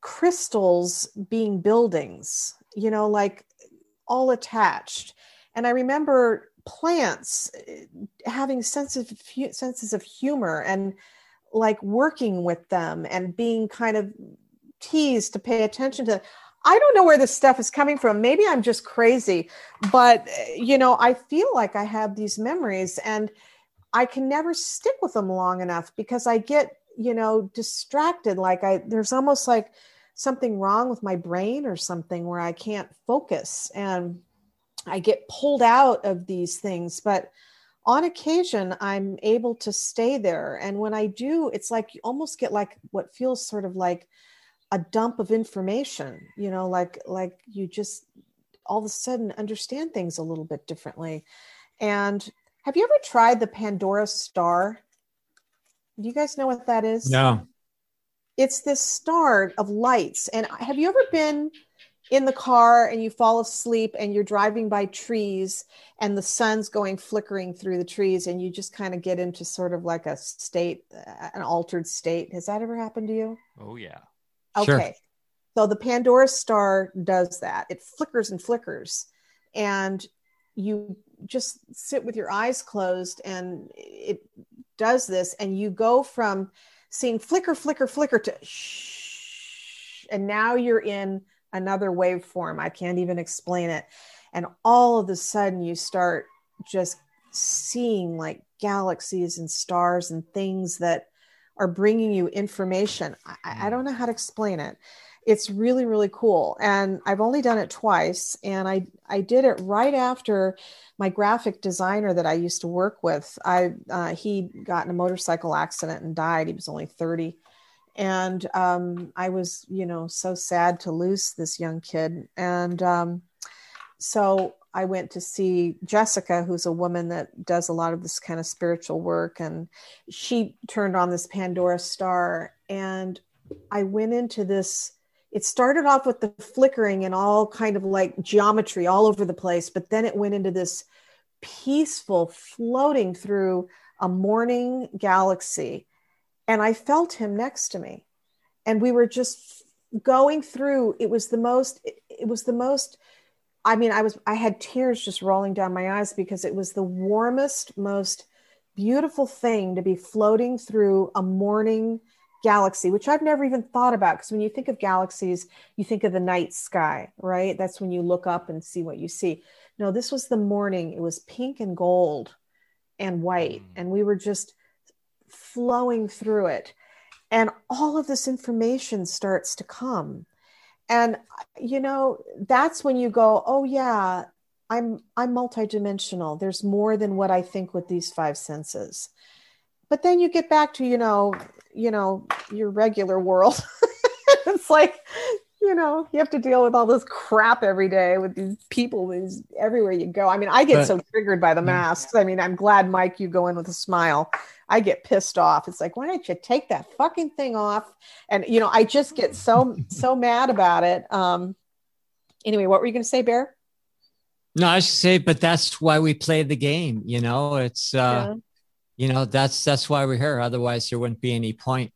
crystals being buildings you know like all attached. And i remember plants eh, having senses senses of humor and like working with them and being kind of teased to pay attention to I don't know where this stuff is coming from. Maybe I'm just crazy, but eh, you know, I feel like I have these memories and I can never stick with them long enough because I get, you know, distracted like I there's almost like something wrong with my brain or something where I can't focus and I get pulled out of these things, but on occasion I'm able to stay there. And when I do, it's like you almost get like what feels sort of like a dump of information, you know, like like you just all of a sudden understand things a little bit differently. And have you ever tried the Pandora star? Do you guys know what that is? No. It's this star of lights. And have you ever been in the car and you fall asleep and you're driving by trees and the sun's going flickering through the trees and you just kind of get into sort of like a state an altered state has that ever happened to you oh yeah okay sure. so the pandora star does that it flickers and flickers and you just sit with your eyes closed and it does this and you go from seeing flicker flicker flicker to shh and now you're in another waveform. I can't even explain it. And all of a sudden, you start just seeing like galaxies and stars and things that are bringing you information. I, I mm. don't know how to explain it. It's really, really cool. And I've only done it twice. And I, I did it right after my graphic designer that I used to work with. I, uh, he got in a motorcycle accident and died. He was only 30 and um, I was, you know, so sad to lose this young kid. And um, so I went to see Jessica, who's a woman that does a lot of this kind of spiritual work, and she turned on this Pandora star, and I went into this. It started off with the flickering and all kind of like geometry all over the place, but then it went into this peaceful floating through a morning galaxy and I felt him next to me. And we were just going through it was the most it was the most I mean I was I had tears just rolling down my eyes because it was the warmest most beautiful thing to be floating through a morning galaxy which I've never even thought about. Because when you think of galaxies you think of the night sky right? That's when you look up and see what you see. No this was the morning. It was pink and gold and white mm. and we were just flowing through it. And all of this information starts to come and you know that's when you go oh yeah i'm i'm multidimensional. There's more than what i think with these five senses. But then you get back to you know you know your regular world. It's like you know, you have to deal with all this crap every day with these people these everywhere you go. I mean, I get but, so triggered by the masks. I mean, I'm glad Mike you go in with a smile. I get pissed off. It's like, why don't you take that fucking thing off? And you know, I just get so so mad about it. Um anyway, what were you going to say, Bear? No, I should say, but that's why we play the game. You know, it's uh, yeah. you know that's that's why we're here. Otherwise, there wouldn't be any point.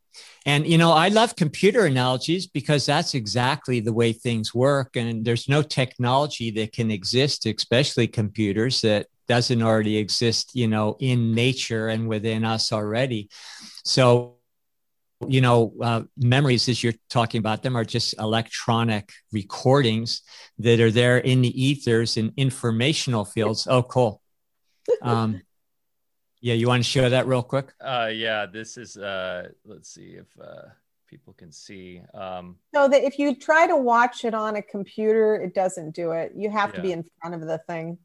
And, you know, I love computer analogies because that's exactly the way things work. And there's no technology that can exist, especially computers, that doesn't already exist, you know, in nature and within us already. So you know, uh, memories as you're talking about them are just electronic recordings that are there in the ethers and informational fields. Oh, cool. Um, yeah, you want to share that real quick? Uh, yeah, this is. Uh, let's see if uh, people can see. Um, so that if you try to watch it on a computer, it doesn't do it. You have yeah. to be in front of the thing,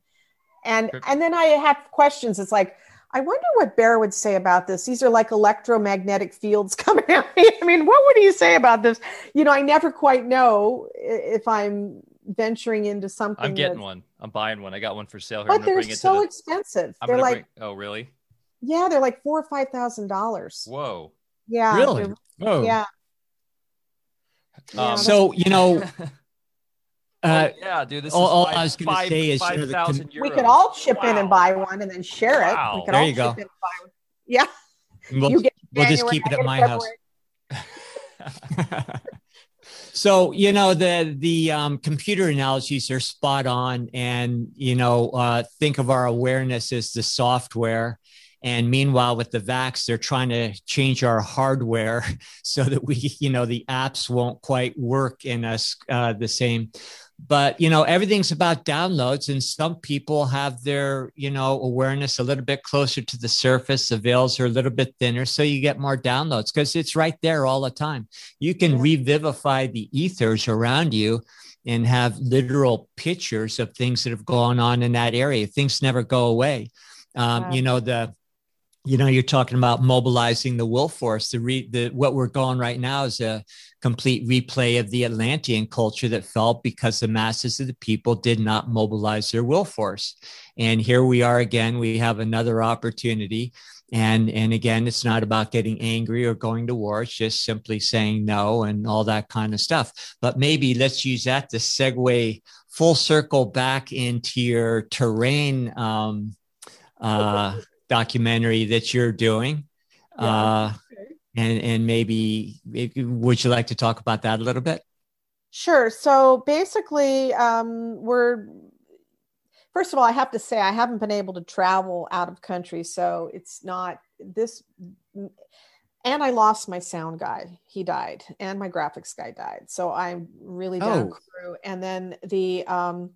and and then I have questions. It's like I wonder what Bear would say about this. These are like electromagnetic fields coming at me. I mean, what would he say about this? You know, I never quite know if I'm venturing into something. I'm getting one. I'm buying one. I got one for sale. Here. But they're so the... expensive. I'm they're like, bring... oh, really? Yeah, they're like four or five thousand dollars. Whoa. Yeah. Really? Whoa. Yeah. Um, so you know, Uh, oh, yeah, dude. This all, all five, I was going to say is, you know, the, we could all chip wow. in and buy one and then share wow. it. We could there all you go. Yeah. We'll, you get we'll just keep it at my house. so you know the the um, computer analogies are spot on, and you know uh, think of our awareness as the software. And meanwhile, with the Vax, they're trying to change our hardware so that we, you know, the apps won't quite work in us uh, the same. But you know everything's about downloads and some people have their you know awareness a little bit closer to the surface. The veils are a little bit thinner so you get more downloads because it's right there all the time. You can revivify the ethers around you and have literal pictures of things that have gone on in that area. Things never go away. Um, wow. you know the you know you're talking about mobilizing the will force the re the what we're going right now is a complete replay of the atlantean culture that fell because the masses of the people did not mobilize their will force and here we are again we have another opportunity. And and again it's not about getting angry or going to war it's just simply saying no and all that kind of stuff. But maybe let's use that to segue full circle back into your terrain um, uh, documentary that you're doing. Yeah. Uh, and and maybe, maybe, would you like to talk about that a little bit? Sure. So basically, um, we're first of all, I have to say I haven't been able to travel out of country, so it's not this. And I lost my sound guy; he died, and my graphics guy died. So I'm really down oh. crew. And then the um,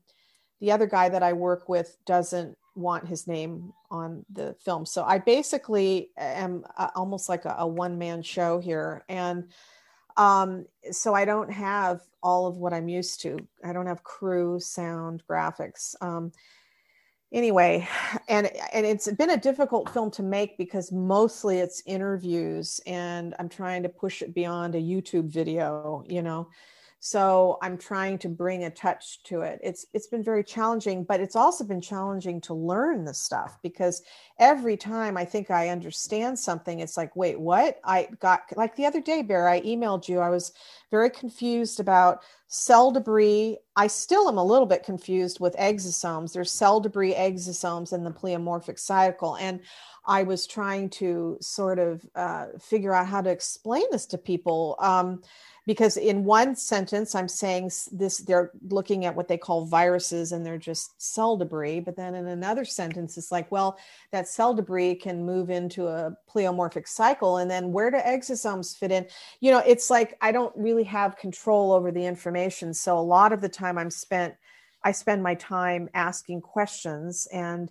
the other guy that I work with doesn't want his name on the film. So I basically am almost like a, a one man show here. And um, so I don't have all of what I'm used to. I don't have crew, sound, graphics. Um, anyway, and and it's been a difficult film to make because mostly it's interviews, and I'm trying to push it beyond a YouTube video. You know, so i'm trying to bring a touch to it. It's it's been very challenging but it's also been challenging to learn the stuff because every time i think i understand something it's like wait what? I got like the other day bear i emailed you. I was very confused about cell debris. I still am a little bit confused with exosomes. There's cell debris exosomes in the pleomorphic cycle. And i was trying to sort of uh, figure out how to explain this to people. Um, because in one sentence i'm saying this they're looking at what they call viruses and they're just cell debris. But then in another sentence it's like well that cell debris can move into a pleomorphic cycle. And then where do exosomes fit in? You know it's like i don't really have control over the information. So a lot of the time i'm spent i spend my time asking questions. And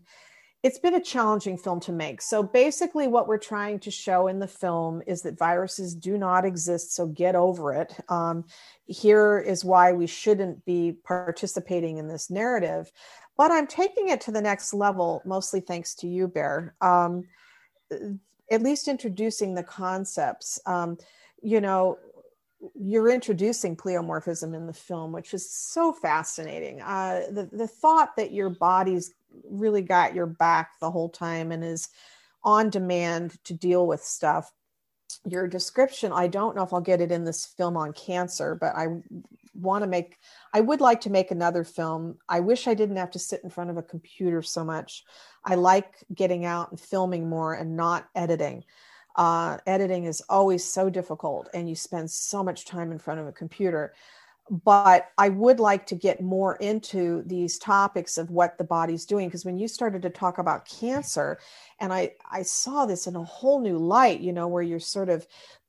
it's been a challenging film to make. So basically, what we're trying to show in the film is that viruses do not exist. So get over it. Um, here is why we shouldn't be participating in this narrative. But I'm taking it to the next level, mostly thanks to you, Bear. Um, at least introducing the concepts. Um, you know, you're introducing pleomorphism in the film, which is so fascinating. Uh, the, the thought that your body's really got your back the whole time and is on demand to deal with stuff. Your description, I don't know if I'll get it in this film on cancer, but I want to make, I would like to make another film. I wish I didn't have to sit in front of a computer so much. I like getting out and filming more and not editing. Uh, editing is always so difficult and you spend so much time in front of a computer but I would like to get more into these topics of what the body's doing because when you started to talk about cancer and I I saw this in a whole new light you know where you're sort of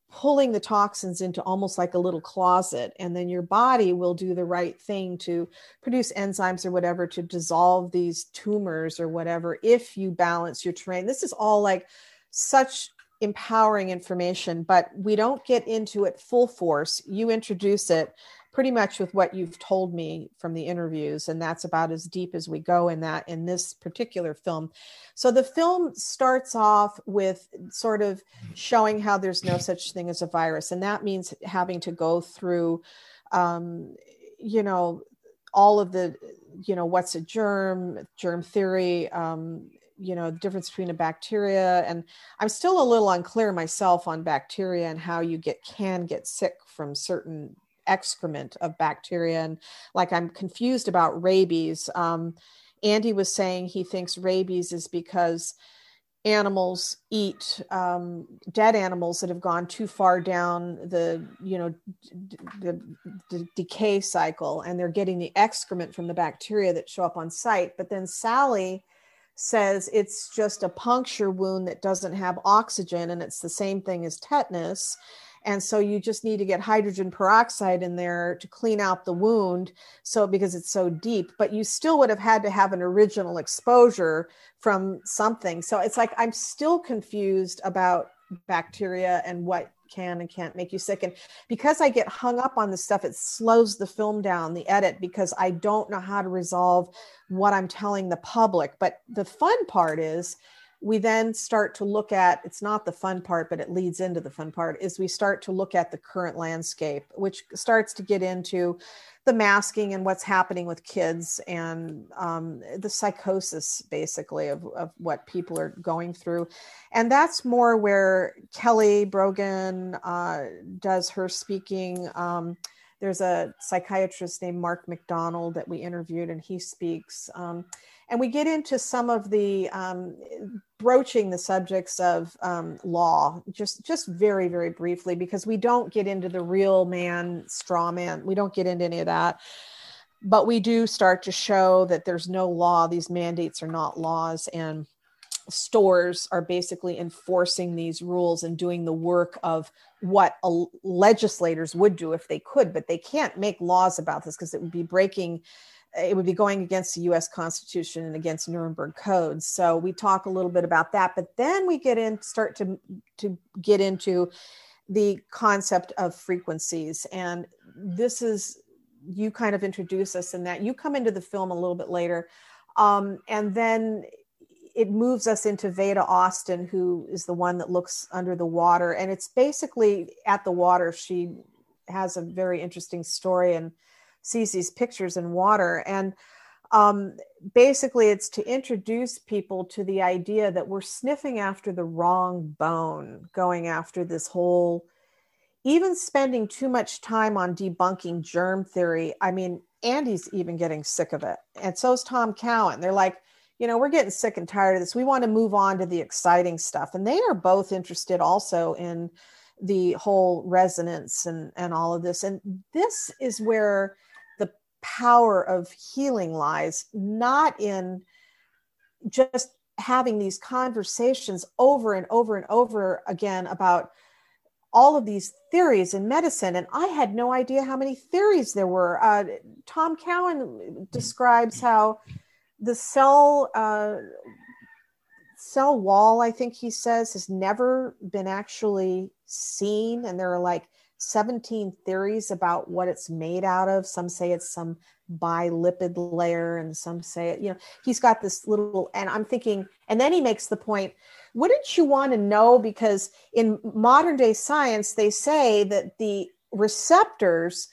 pulling the toxins into almost like a little closet and then your body will do the right thing to produce enzymes or whatever to dissolve these tumors or whatever if you balance your terrain. This is all like such empowering information but we don't get into it full force. You introduce it pretty much with what you've told me from the interviews and that's about as deep as we go in that in this particular film. So the film starts off with sort of showing how there's no such thing as a virus and that means having to go through um, you know all of the you know what's a germ germ theory um, you know the difference between a bacteria and i'm still a little unclear myself on bacteria and how you get can get sick from certain excrement of bacteria. And like I'm confused about rabies. Um, Andy was saying he thinks rabies is because animals eat um, dead animals that have gone too far down the you know d- the, the, decay cycle and they're getting the excrement from the bacteria that show up on site but then sally says it's just a puncture wound that doesn't have oxygen and it's the same thing as tetanus and so you just need to get hydrogen peroxide in there to clean out the wound so because it's so deep but you still would have had to have an original exposure from something. So it's like i'm still confused about bacteria and what can and can't make you sick. And because i get hung up on this stuff it slows the film down the edit because i don't know how to resolve what i'm telling the public. But the fun part is we then start to look at it's not the fun part but it leads into the fun part is we start to look at the current landscape which starts to get into the masking and what's happening with kids and um, the psychosis basically of, of what people are going through. And that's more where kelly brogan uh, does her speaking. Um, there's a psychiatrist named mark mcdonald that we interviewed and he speaks. Um, and we get into some of the um, broaching the subjects of um, law just just very very briefly because we don't get into the real man straw man. We don't get into any of that. But we do start to show that there's no law. These mandates are not laws and stores are basically enforcing these rules and doing the work of what legislators would do if they could but they can't make laws about this because it would be breaking it would be going against the US Constitution and against Nuremberg codes. So we talk a little bit about that, but then we get in start to to get into the concept of frequencies and this is you kind of introduce us in that you come into the film a little bit later um, and then it moves us into Veda Austin, who is the one that looks under the water. And it's basically at the water. She has a very interesting story and sees these pictures in water. And um, basically, it's to introduce people to the idea that we're sniffing after the wrong bone, going after this whole, even spending too much time on debunking germ theory. I mean, Andy's even getting sick of it. And so is Tom Cowan. They're like, you know, we're getting sick and tired of this. We want to move on to the exciting stuff. And they are both interested also in the whole resonance and, and all of this. And this is where power of healing lies not in just having these conversations over and over and over again about all of these theories in medicine. And i had no idea how many theories there were. Uh, tom cowan describes how the cell uh, cell wall i think he says has never been actually seen. And there are like 17 theories about what it's made out of. Some say it's some bilipid layer, and some say it, you know, he's got this little, and I'm thinking, and then he makes the point wouldn't you want to know? Because in modern day science, they say that the receptors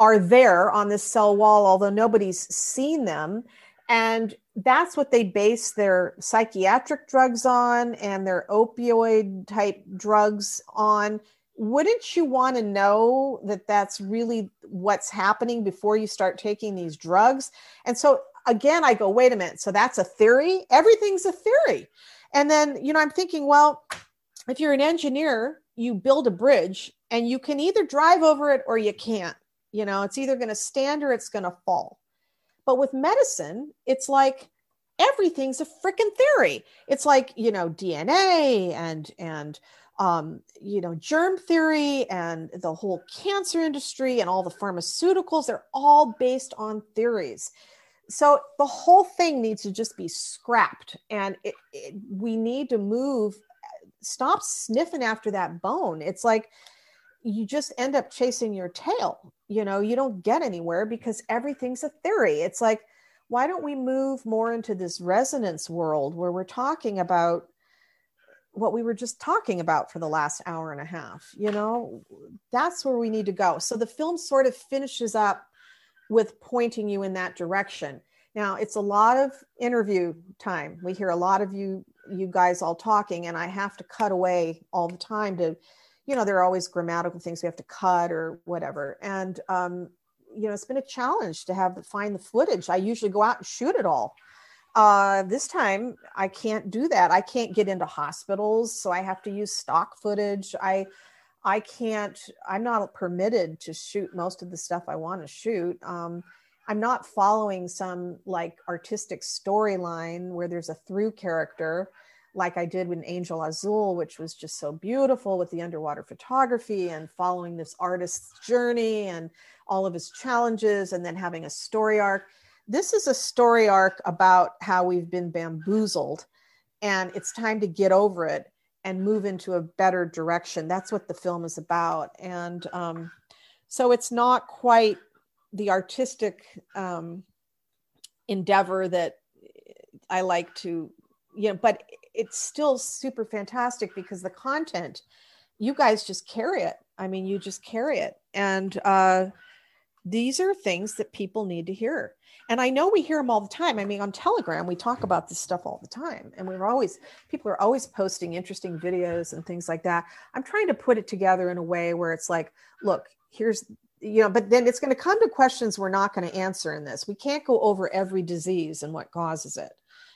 are there on this cell wall, although nobody's seen them. And that's what they base their psychiatric drugs on and their opioid type drugs on wouldn't you want to know that that's really what's happening before you start taking these drugs? And so again, I go, wait a minute. So that's a theory? Everything's a theory. And then, you know, I'm thinking, well, if you're an engineer, you build a bridge and you can either drive over it or you can't. You know, it's either going to stand or it's going to fall. But with medicine, it's like everything's a freaking theory. It's like, you know, DNA and, and, um, you know, germ theory and the whole cancer industry and all the pharmaceuticals, they're all based on theories. So the whole thing needs to just be scrapped. And it, it, we need to move, stop sniffing after that bone. It's like you just end up chasing your tail. You know, you don't get anywhere because everything's a theory. It's like, why don't we move more into this resonance world where we're talking about what we were just talking about for the last hour and a half you know? That's where we need to go. So the film sort of finishes up with pointing you in that direction. Now it's a lot of interview time. We hear a lot of you you guys all talking and i have to cut away all the time to you know there are always grammatical things we have to cut or whatever. And um you know it's been a challenge to have to find the footage. I usually go out and shoot it all uh, this time I can't do that. I can't get into hospitals, so I have to use stock footage. I I can't. I'm not permitted to shoot most of the stuff I want to shoot. Um, I'm not following some like artistic storyline where there's a through character like I did with Angel Azul, which was just so beautiful with the underwater photography and following this artist's journey and all of his challenges and then having a story arc this is a story arc about how we've been bamboozled and it's time to get over it and move into a better direction. That's what the film is about. And um, so it's not quite the artistic um, endeavor that i like to you know but it's still super fantastic because the content you guys just carry it. I mean you just carry it. And uh, these are things that people need to hear and I know we hear them all the time. I mean, on Telegram, we talk about this stuff all the time. And we're always, people are always posting interesting videos and things like that. I'm trying to put it together in a way where it's like, look, here's, you know, but then it's going to come to questions we're not going to answer in this. We can't go over every disease and what causes it.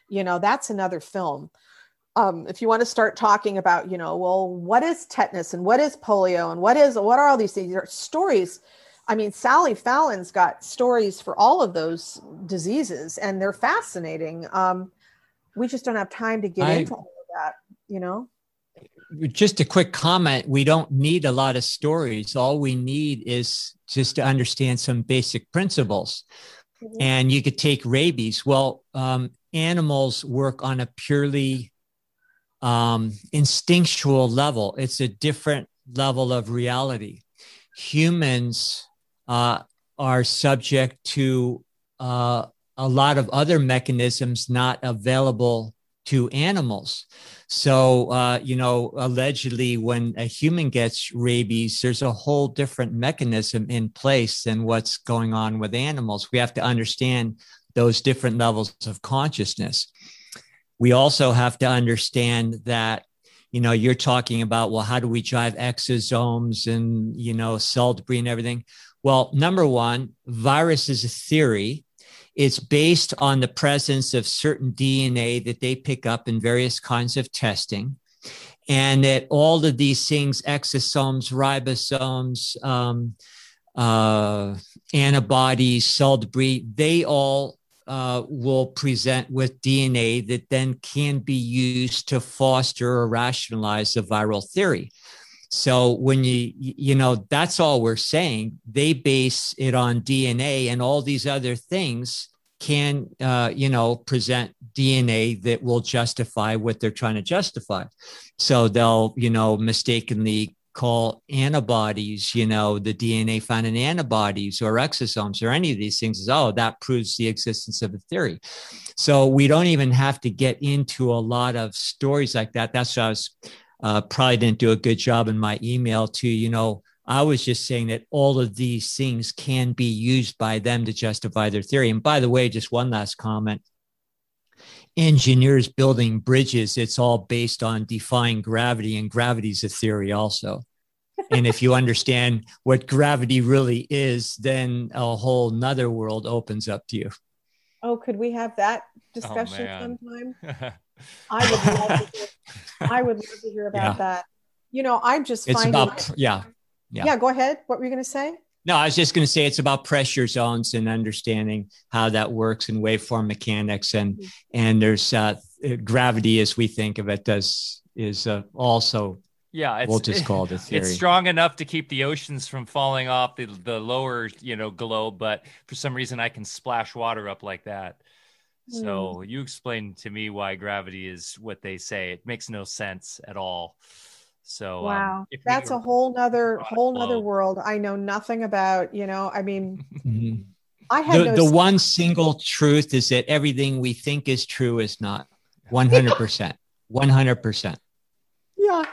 You know, that's another film. Um, if you want to start talking about, you know, well, what is tetanus and what is polio and what is, what are all these things? There are stories I mean, Sally Fallon's got stories for all of those diseases, and they're fascinating. Um, we just don't have time to get I, into all of that, you know. Just a quick comment: we don't need a lot of stories. All we need is just to understand some basic principles. Mm-hmm. And you could take rabies. Well, um, animals work on a purely um, instinctual level. It's a different level of reality humans uh, are subject to uh, a lot of other mechanisms not available to animals. So, uh, you know, allegedly, when a human gets rabies, there's a whole different mechanism in place than what's going on with animals. We have to understand those different levels of consciousness. We also have to understand that you know you're talking about well how do we drive exosomes and you know cell debris and everything well, number one, virus is a theory. It's based on the presence of certain DNA that they pick up in various kinds of testing. And that all of these things, exosomes, ribosomes, um, uh, antibodies, cell debris, they all uh, will present with DNA that then can be used to foster or rationalize the viral theory. So when you you know that's all we're saying. They base it on DNA, and all these other things can uh, you know present DNA that will justify what they're trying to justify. So they'll you know mistakenly call antibodies, you know, the DNA found in antibodies or exosomes or any of these things is, oh, that proves the existence of a theory. So we don't even have to get into a lot of stories like that. That's what I was uh, probably didn't do a good job in my email to, you know, I was just saying that all of these things can be used by them to justify their theory. And by the way, just one last comment engineers building bridges, it's all based on defying gravity, and gravity is a theory also. and if you understand what gravity really is, then a whole nother world opens up to you. Oh, could we have that oh, discussion oh, sometime? I would love to hear, I would love to hear about yeah. that. You know, I'm just it's finding about yeah, yeah. Yeah, go ahead. What were you going to say? No, I was just going to say it's about pressure zones and understanding how that works in waveform mechanics, and mm-hmm. and there's uh, gravity as we think of it does is uh, also Yeah, we'll just call it a theory. It's strong enough to keep the oceans from falling off the the lower, you know, globe, but for some reason I can splash water up like that. So mm. you explain to me why gravity is what they say. It makes no sense at all. So um, wow, um, that's a whole nother whole nother world. I know nothing about. You know, I mean, mm-hmm. I had the, no the one single truth is that everything we think is true is not one hundred percent. One hundred percent. Yeah,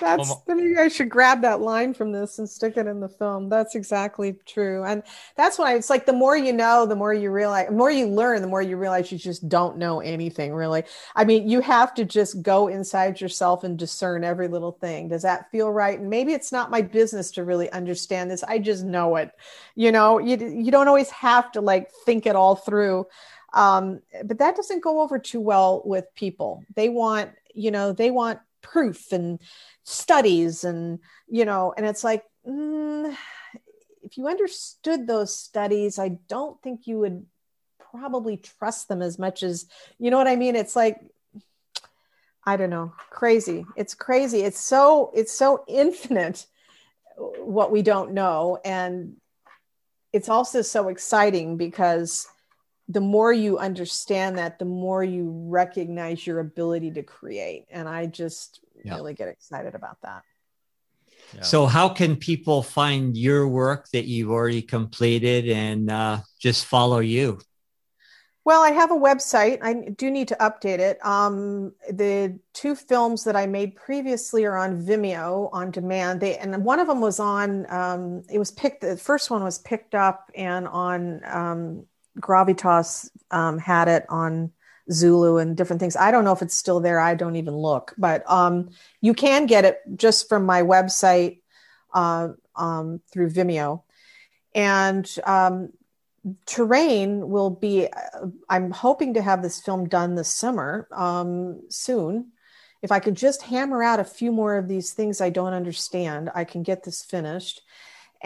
that's well, then you guys should grab that line from this and stick it in the film. That's exactly true. And that's why it's like the more you know, the more you realize, the more you learn, the more you realize you just don't know anything really. I mean, you have to just go inside yourself and discern every little thing. Does that feel right? And maybe it's not my business to really understand this. I just know it. You know, you you don't always have to like think it all through. Um, but that doesn't go over too well with people. They want, you know, they want proof and studies and you know and it's like mm, if you understood those studies i don't think you would probably trust them as much as you know what i mean? It's like i don't know crazy. It's crazy. It's so it's so infinite what we don't know. And it's also so exciting because the more you understand that the more you recognize your ability to create and i just yeah. really get excited about that. Yeah. So, how can people find your work that you've already completed and uh, just follow you? Well, I have a website. I do need to update it. Um, the two films that I made previously are on Vimeo on demand. They and one of them was on. Um, it was picked. The first one was picked up and on um, Gravitas um, had it on Hulu and different things. I don't know if it's still there. I don't even look, but um, you can get it just from my website uh, um, through Vimeo. And um, Terrain will be, uh, I'm hoping to have this film done this summer um, soon. If I could just hammer out a few more of these things I don't understand, I can get this finished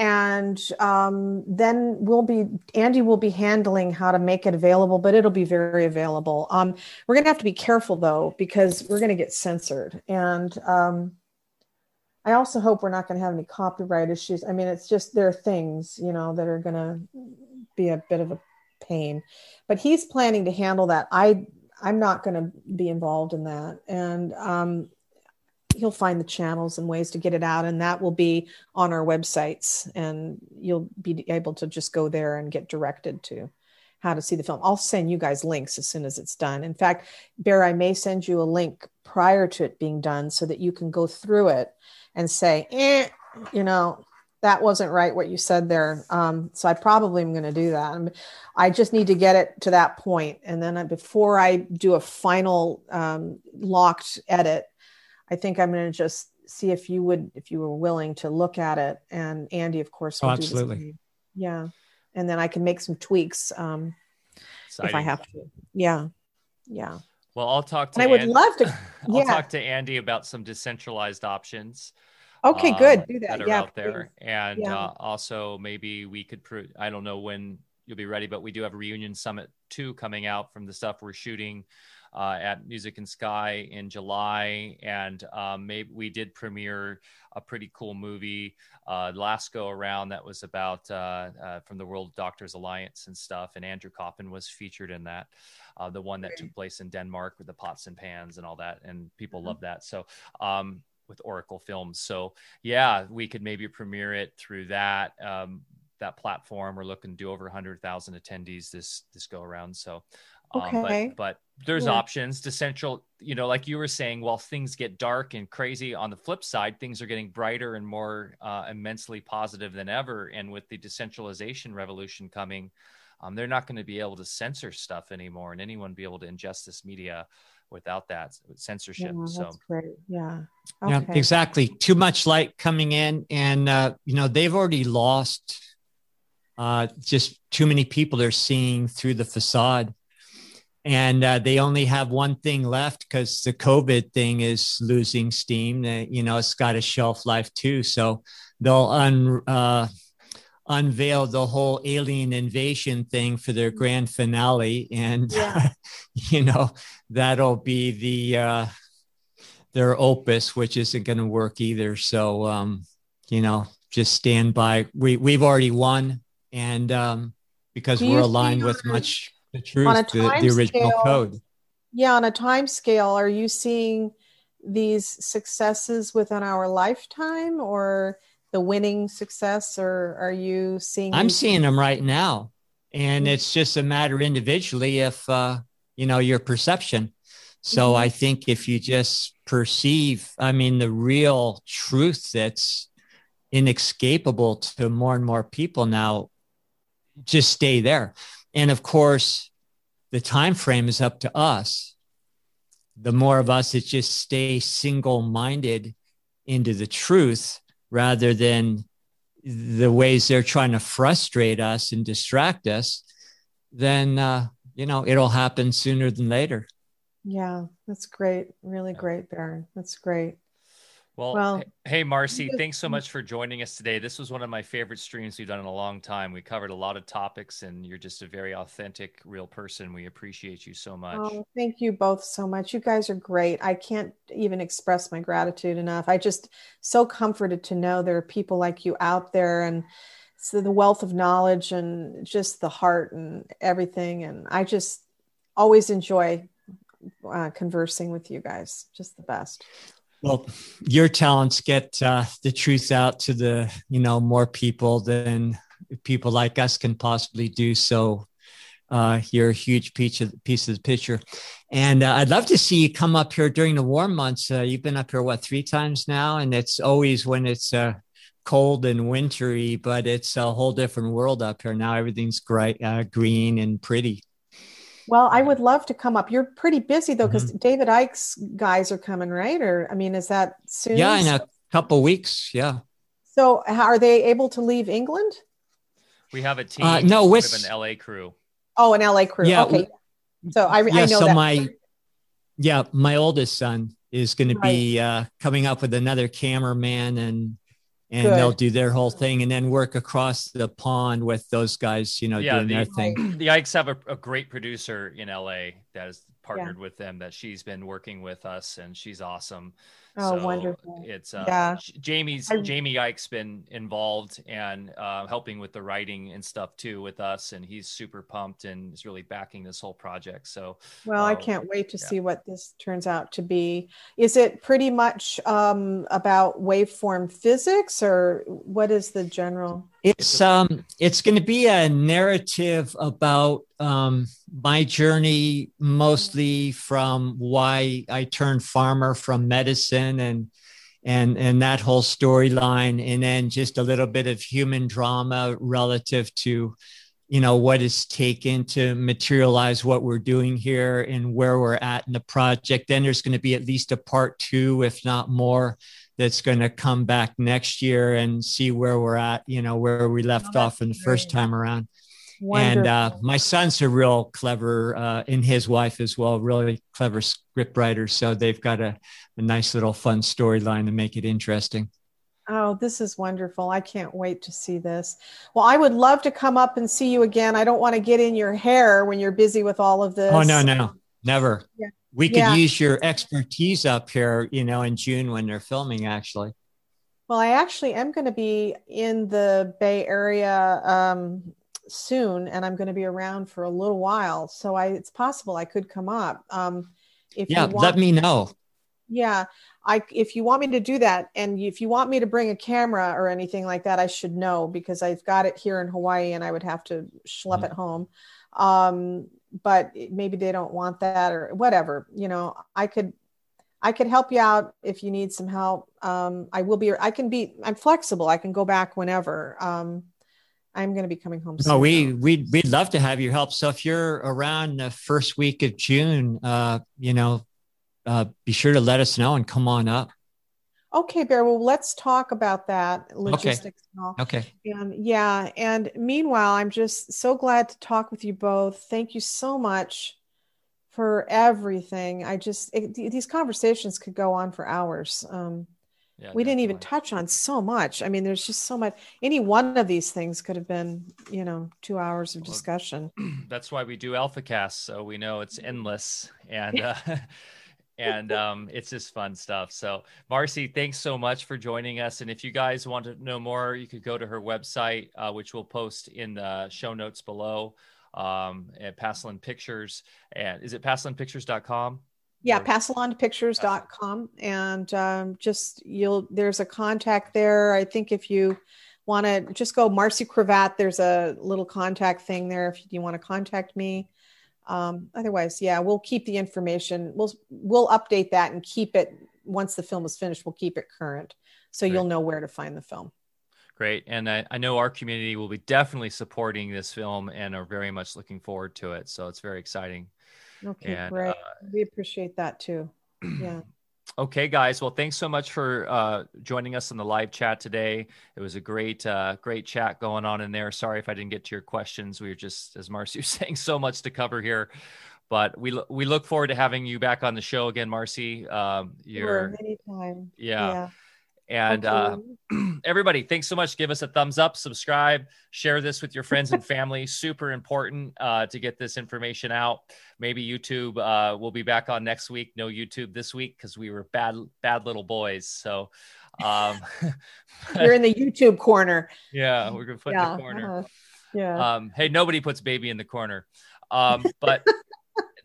and um, then we'll be andy will be handling how to make it available but it'll be very available. Um, we're going to have to be careful though because we're going to get censored. And um, i also hope we're not going to have any copyright issues. I mean it's just there are things you know that are going to be a bit of a pain. But he's planning to handle that. I i'm not going to be involved in that. And he'll find the channels and ways to get it out and that will be on our websites and you'll be able to just go there and get directed to how to see the film. I'll send you guys links as soon as it's done. In fact bear i may send you a link prior to it being done so that you can go through it and say eh, you know that wasn't right what you said there. Um, so i probably am going to do that. I just need to get it to that point and then before i do a final um, locked edit I think I'm going to just see if you would, if you were willing to look at it. And Andy, of course, oh, absolutely. Yeah. And then I can make some tweaks um, if I have to. Yeah. Yeah. Well, I'll talk to. And I would love to. I'll talk to Andy about some decentralized options. Okay, good. Do that. that yeah, out there, and yeah. uh, also maybe we could. Pro- I don't know when you'll be ready, but we do have a reunion summit two coming out from the stuff we're shooting uh, at Music and Sky in July, and um, maybe we did premiere a pretty cool movie uh, last go around that was about uh, uh, from the World Doctors Alliance and stuff, and Andrew Coffin was featured in that. Uh, the one that took place in Denmark with the pots and pans and all that, and people mm-hmm. love that. So, um, with Oracle Films, so yeah, we could maybe premiere it through that. Um, that platform. We're looking to do over 100,000 attendees this this go around. So Okay. Um, but, but there's yeah. options to central, you know, like you were saying, while things get dark and crazy on the flip side, things are getting brighter and more uh, immensely positive than ever. And with the decentralization revolution coming, um, they're not going to be able to censor stuff anymore and anyone be able to ingest this media without that censorship. Yeah, so great. Yeah. Okay. Yeah, exactly. Too much light coming in. And, uh, you know, they've already lost uh, just too many people They're seeing through the facade and uh, they only have one thing left because the COVID thing is losing steam. You know, it's got a shelf life too, so they'll un, uh, unveil the whole alien invasion thing for their grand finale, and yeah. you know that'll be the uh, their opus, which isn't going to work either. So, um, you know, just stand by. We we've already won, and um, because we're aligned with much the truth, the, the, original scale, code. Yeah, on a time scale, are you seeing these successes within our lifetime, or the winning success, or are you seeing? I'm seeing them right now, and mm-hmm. it's just a matter individually if uh, you know your perception. So mm-hmm. I think if you just perceive, I mean, the real truth that's inescapable to more and more people now, just stay there. And of course, the time frame is up to us. The more of us that just stay single-minded into the truth rather than the ways they're trying to frustrate us and distract us, then uh, you know it'll happen sooner than later. Yeah, that's great. Really great, Baron. That's great. Well, well hey, Marcy, thanks so much for joining us today. This was one of my favorite streams we've done in a long time. We covered a lot of topics, and you're just a very authentic, real person. We appreciate you so much. Oh, thank you both so much. You guys are great. I can't even express my gratitude enough. I just so comforted to know there are people like you out there, and so the wealth of knowledge and just the heart and everything. And I just always enjoy uh, conversing with you guys. Just the best. Well, your talents get uh, the truth out to the you know more people than people like us can possibly do. So uh, you're a huge piece of piece of the picture, and uh, I'd love to see you come up here during the warm months. Uh, you've been up here what three times now, and it's always when it's uh, cold and wintry, but it's a whole different world up here now. Everything's great, uh, green and pretty. Well, I would love to come up. You're pretty busy though, because mm-hmm. David Icke's guys are coming, right? Or I mean, is that soon? Yeah, in a couple weeks. Yeah. So, are they able to leave England? We have a team. Uh, no, with an LA crew. Oh, an LA crew. Yeah. Okay. So I, yeah, I know so that. my yeah, my oldest son is going right. to be uh, coming up with another cameraman and and Good. they'll do their whole thing and then work across the pond with those guys, you know, yeah, doing the, their thing. The Ickes have a, a, great producer in LA that has partnered yeah. with them that she's been working with us and she's awesome. Oh, so wonderful! It's uh, yeah. Jamie's I, Jamie Icke's been involved and uh, helping with the writing and stuff too with us, and he's super pumped and is really backing this whole project. So, well, uh, I can't wait to yeah. see what this turns out to be. Is it pretty much um, about waveform physics, or what is the general? It's um, it's going to be a narrative about um, my journey mostly from why I turned farmer from medicine and and and that whole storyline and then just a little bit of human drama relative to you know what is taken to materialize what we're doing here and where we're at in the project. Then there's going to be at least a part two if not more that's going to come back next year and see where we're at you know where we left oh, off in the first time around Wonderful. And uh, my son's a real clever, uh, and his wife as well, really clever script writers. So they've got a, a nice little fun storyline to make it interesting. Oh, this is wonderful. I can't wait to see this. Well, I would love to come up and see you again. I don't want to get in your hair when you're busy with all of this. Oh, no, no, never. Yeah. We could yeah. use your expertise up here, you know, in June when they're filming, actually. Well, I actually am going to be in the Bay Area um, soon and I'm going to be around for a little while. So I, it's possible I could come up. Um, if yeah, you want, let me know. Yeah. I, if you want me to do that and if you want me to bring a camera or anything like that, I should know because I've got it here in Hawaii and I would have to schlep mm-hmm. it home. Um, but maybe they don't want that or whatever, you know, I could, I could help you out if you need some help. Um, I will be, I can be, I'm flexible. I can go back whenever. Um, I'm going to be coming home. No, we we'd we'd love to have your help. So if you're around the first week of June, uh, you know, uh, be sure to let us know and come on up. Okay, Bear. Well, let's talk about that logistics okay. and all. Okay. And yeah, and meanwhile, I'm just so glad to talk with you both. Thank you so much for everything. I just it, these conversations could go on for hours. Um, yeah, we didn't even touch on so much. I mean, there's just so much. Any one of these things could have been, you know, two hours of discussion. That's why we do AlfaCast, so we know it's endless. And uh, and um, it's just fun stuff. So, Marcy, thanks so much for joining us. And if you guys want to know more, you could go to her website, uh, which we'll post in the show notes below um, at Paslin Pictures. And is it paslinpictures.com? Yeah, passalonpictures.com. And um, just you'll, there's a contact there. I think if you want to just go Marcy Cravat, there's a little contact thing there if you want to contact me. Um, otherwise, yeah, we'll keep the information. We'll we'll update that and keep it once the film is finished. We'll keep it current, so Great. you'll know where to find the film. Great, and I, I know our community will be definitely supporting this film and are very much looking forward to it. So it's very exciting. Okay, and, great. Uh, we appreciate that too. Yeah. Okay, guys. Well, thanks so much for uh, joining us in the live chat today. It was a great, uh, great chat going on in there. Sorry if I didn't get to your questions. We were just, as Marcy was saying, so much to cover here. But we we look forward to having you back on the show again, Marcy. Um, you're sure, anytime. Yeah. yeah. And uh, everybody, thanks so much. Give us a thumbs up, subscribe, share this with your friends and family. Super important uh, to get this information out. Maybe YouTube uh, will be back on next week. No YouTube this week because we were bad, bad little boys. So um, you're in the YouTube corner. Yeah, we're gonna put yeah, in the corner. Uh-huh. Yeah. Um, hey, nobody puts baby in the corner. Um, but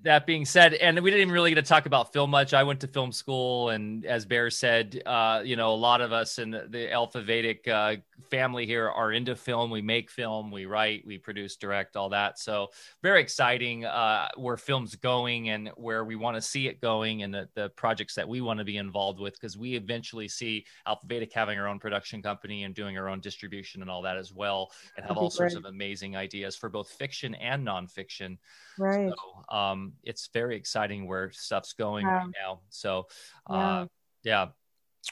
that being said, and we didn't even really get to talk about film much. I went to film school, and as Bear said, uh, you know, a lot of us in the Alfa Vedic uh, family here are into film. We make film, we write, we produce, direct, all that. So very exciting uh, where film's going and where we want to see it going, and the, the projects that we want to be involved with, because we eventually see Alfa Vedic having our own production company and doing our own distribution and all that as well, and have all sorts of amazing ideas for both fiction and nonfiction. Right. So, um, it's very exciting where stuff's going right now. So, uh, yeah.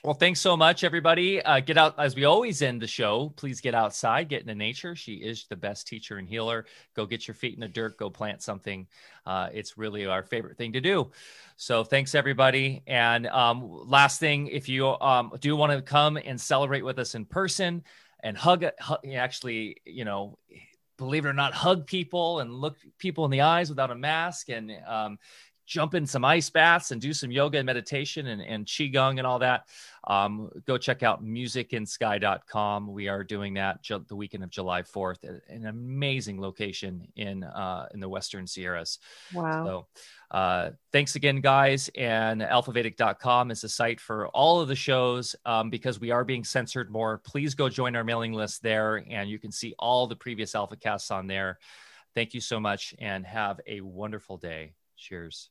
Well, thanks so much, everybody. Uh, get out as we always end the show. Please get outside, get into nature. She is the best teacher and healer. Go get your feet in the dirt, go plant something. Uh, it's really our favorite thing to do. So, thanks, everybody. And um, last thing, if you um, do want to come and celebrate with us in person and hug, hug actually, you know, believe it or not, hug people and look people in the eyes without a mask. And um, jump in some ice baths and do some yoga and meditation and, and qigong and all that um, go check out musicandsky.com we are doing that ju- the weekend of july 4th an amazing location in uh, in the western sierras. Wow. So uh, thanks again guys and alfavedic.com is the site for all of the shows. Um, because we are being censored more please go join our mailing list there and you can see all the previous AlfaCasts on there. Thank you so much and have a wonderful day. Cheers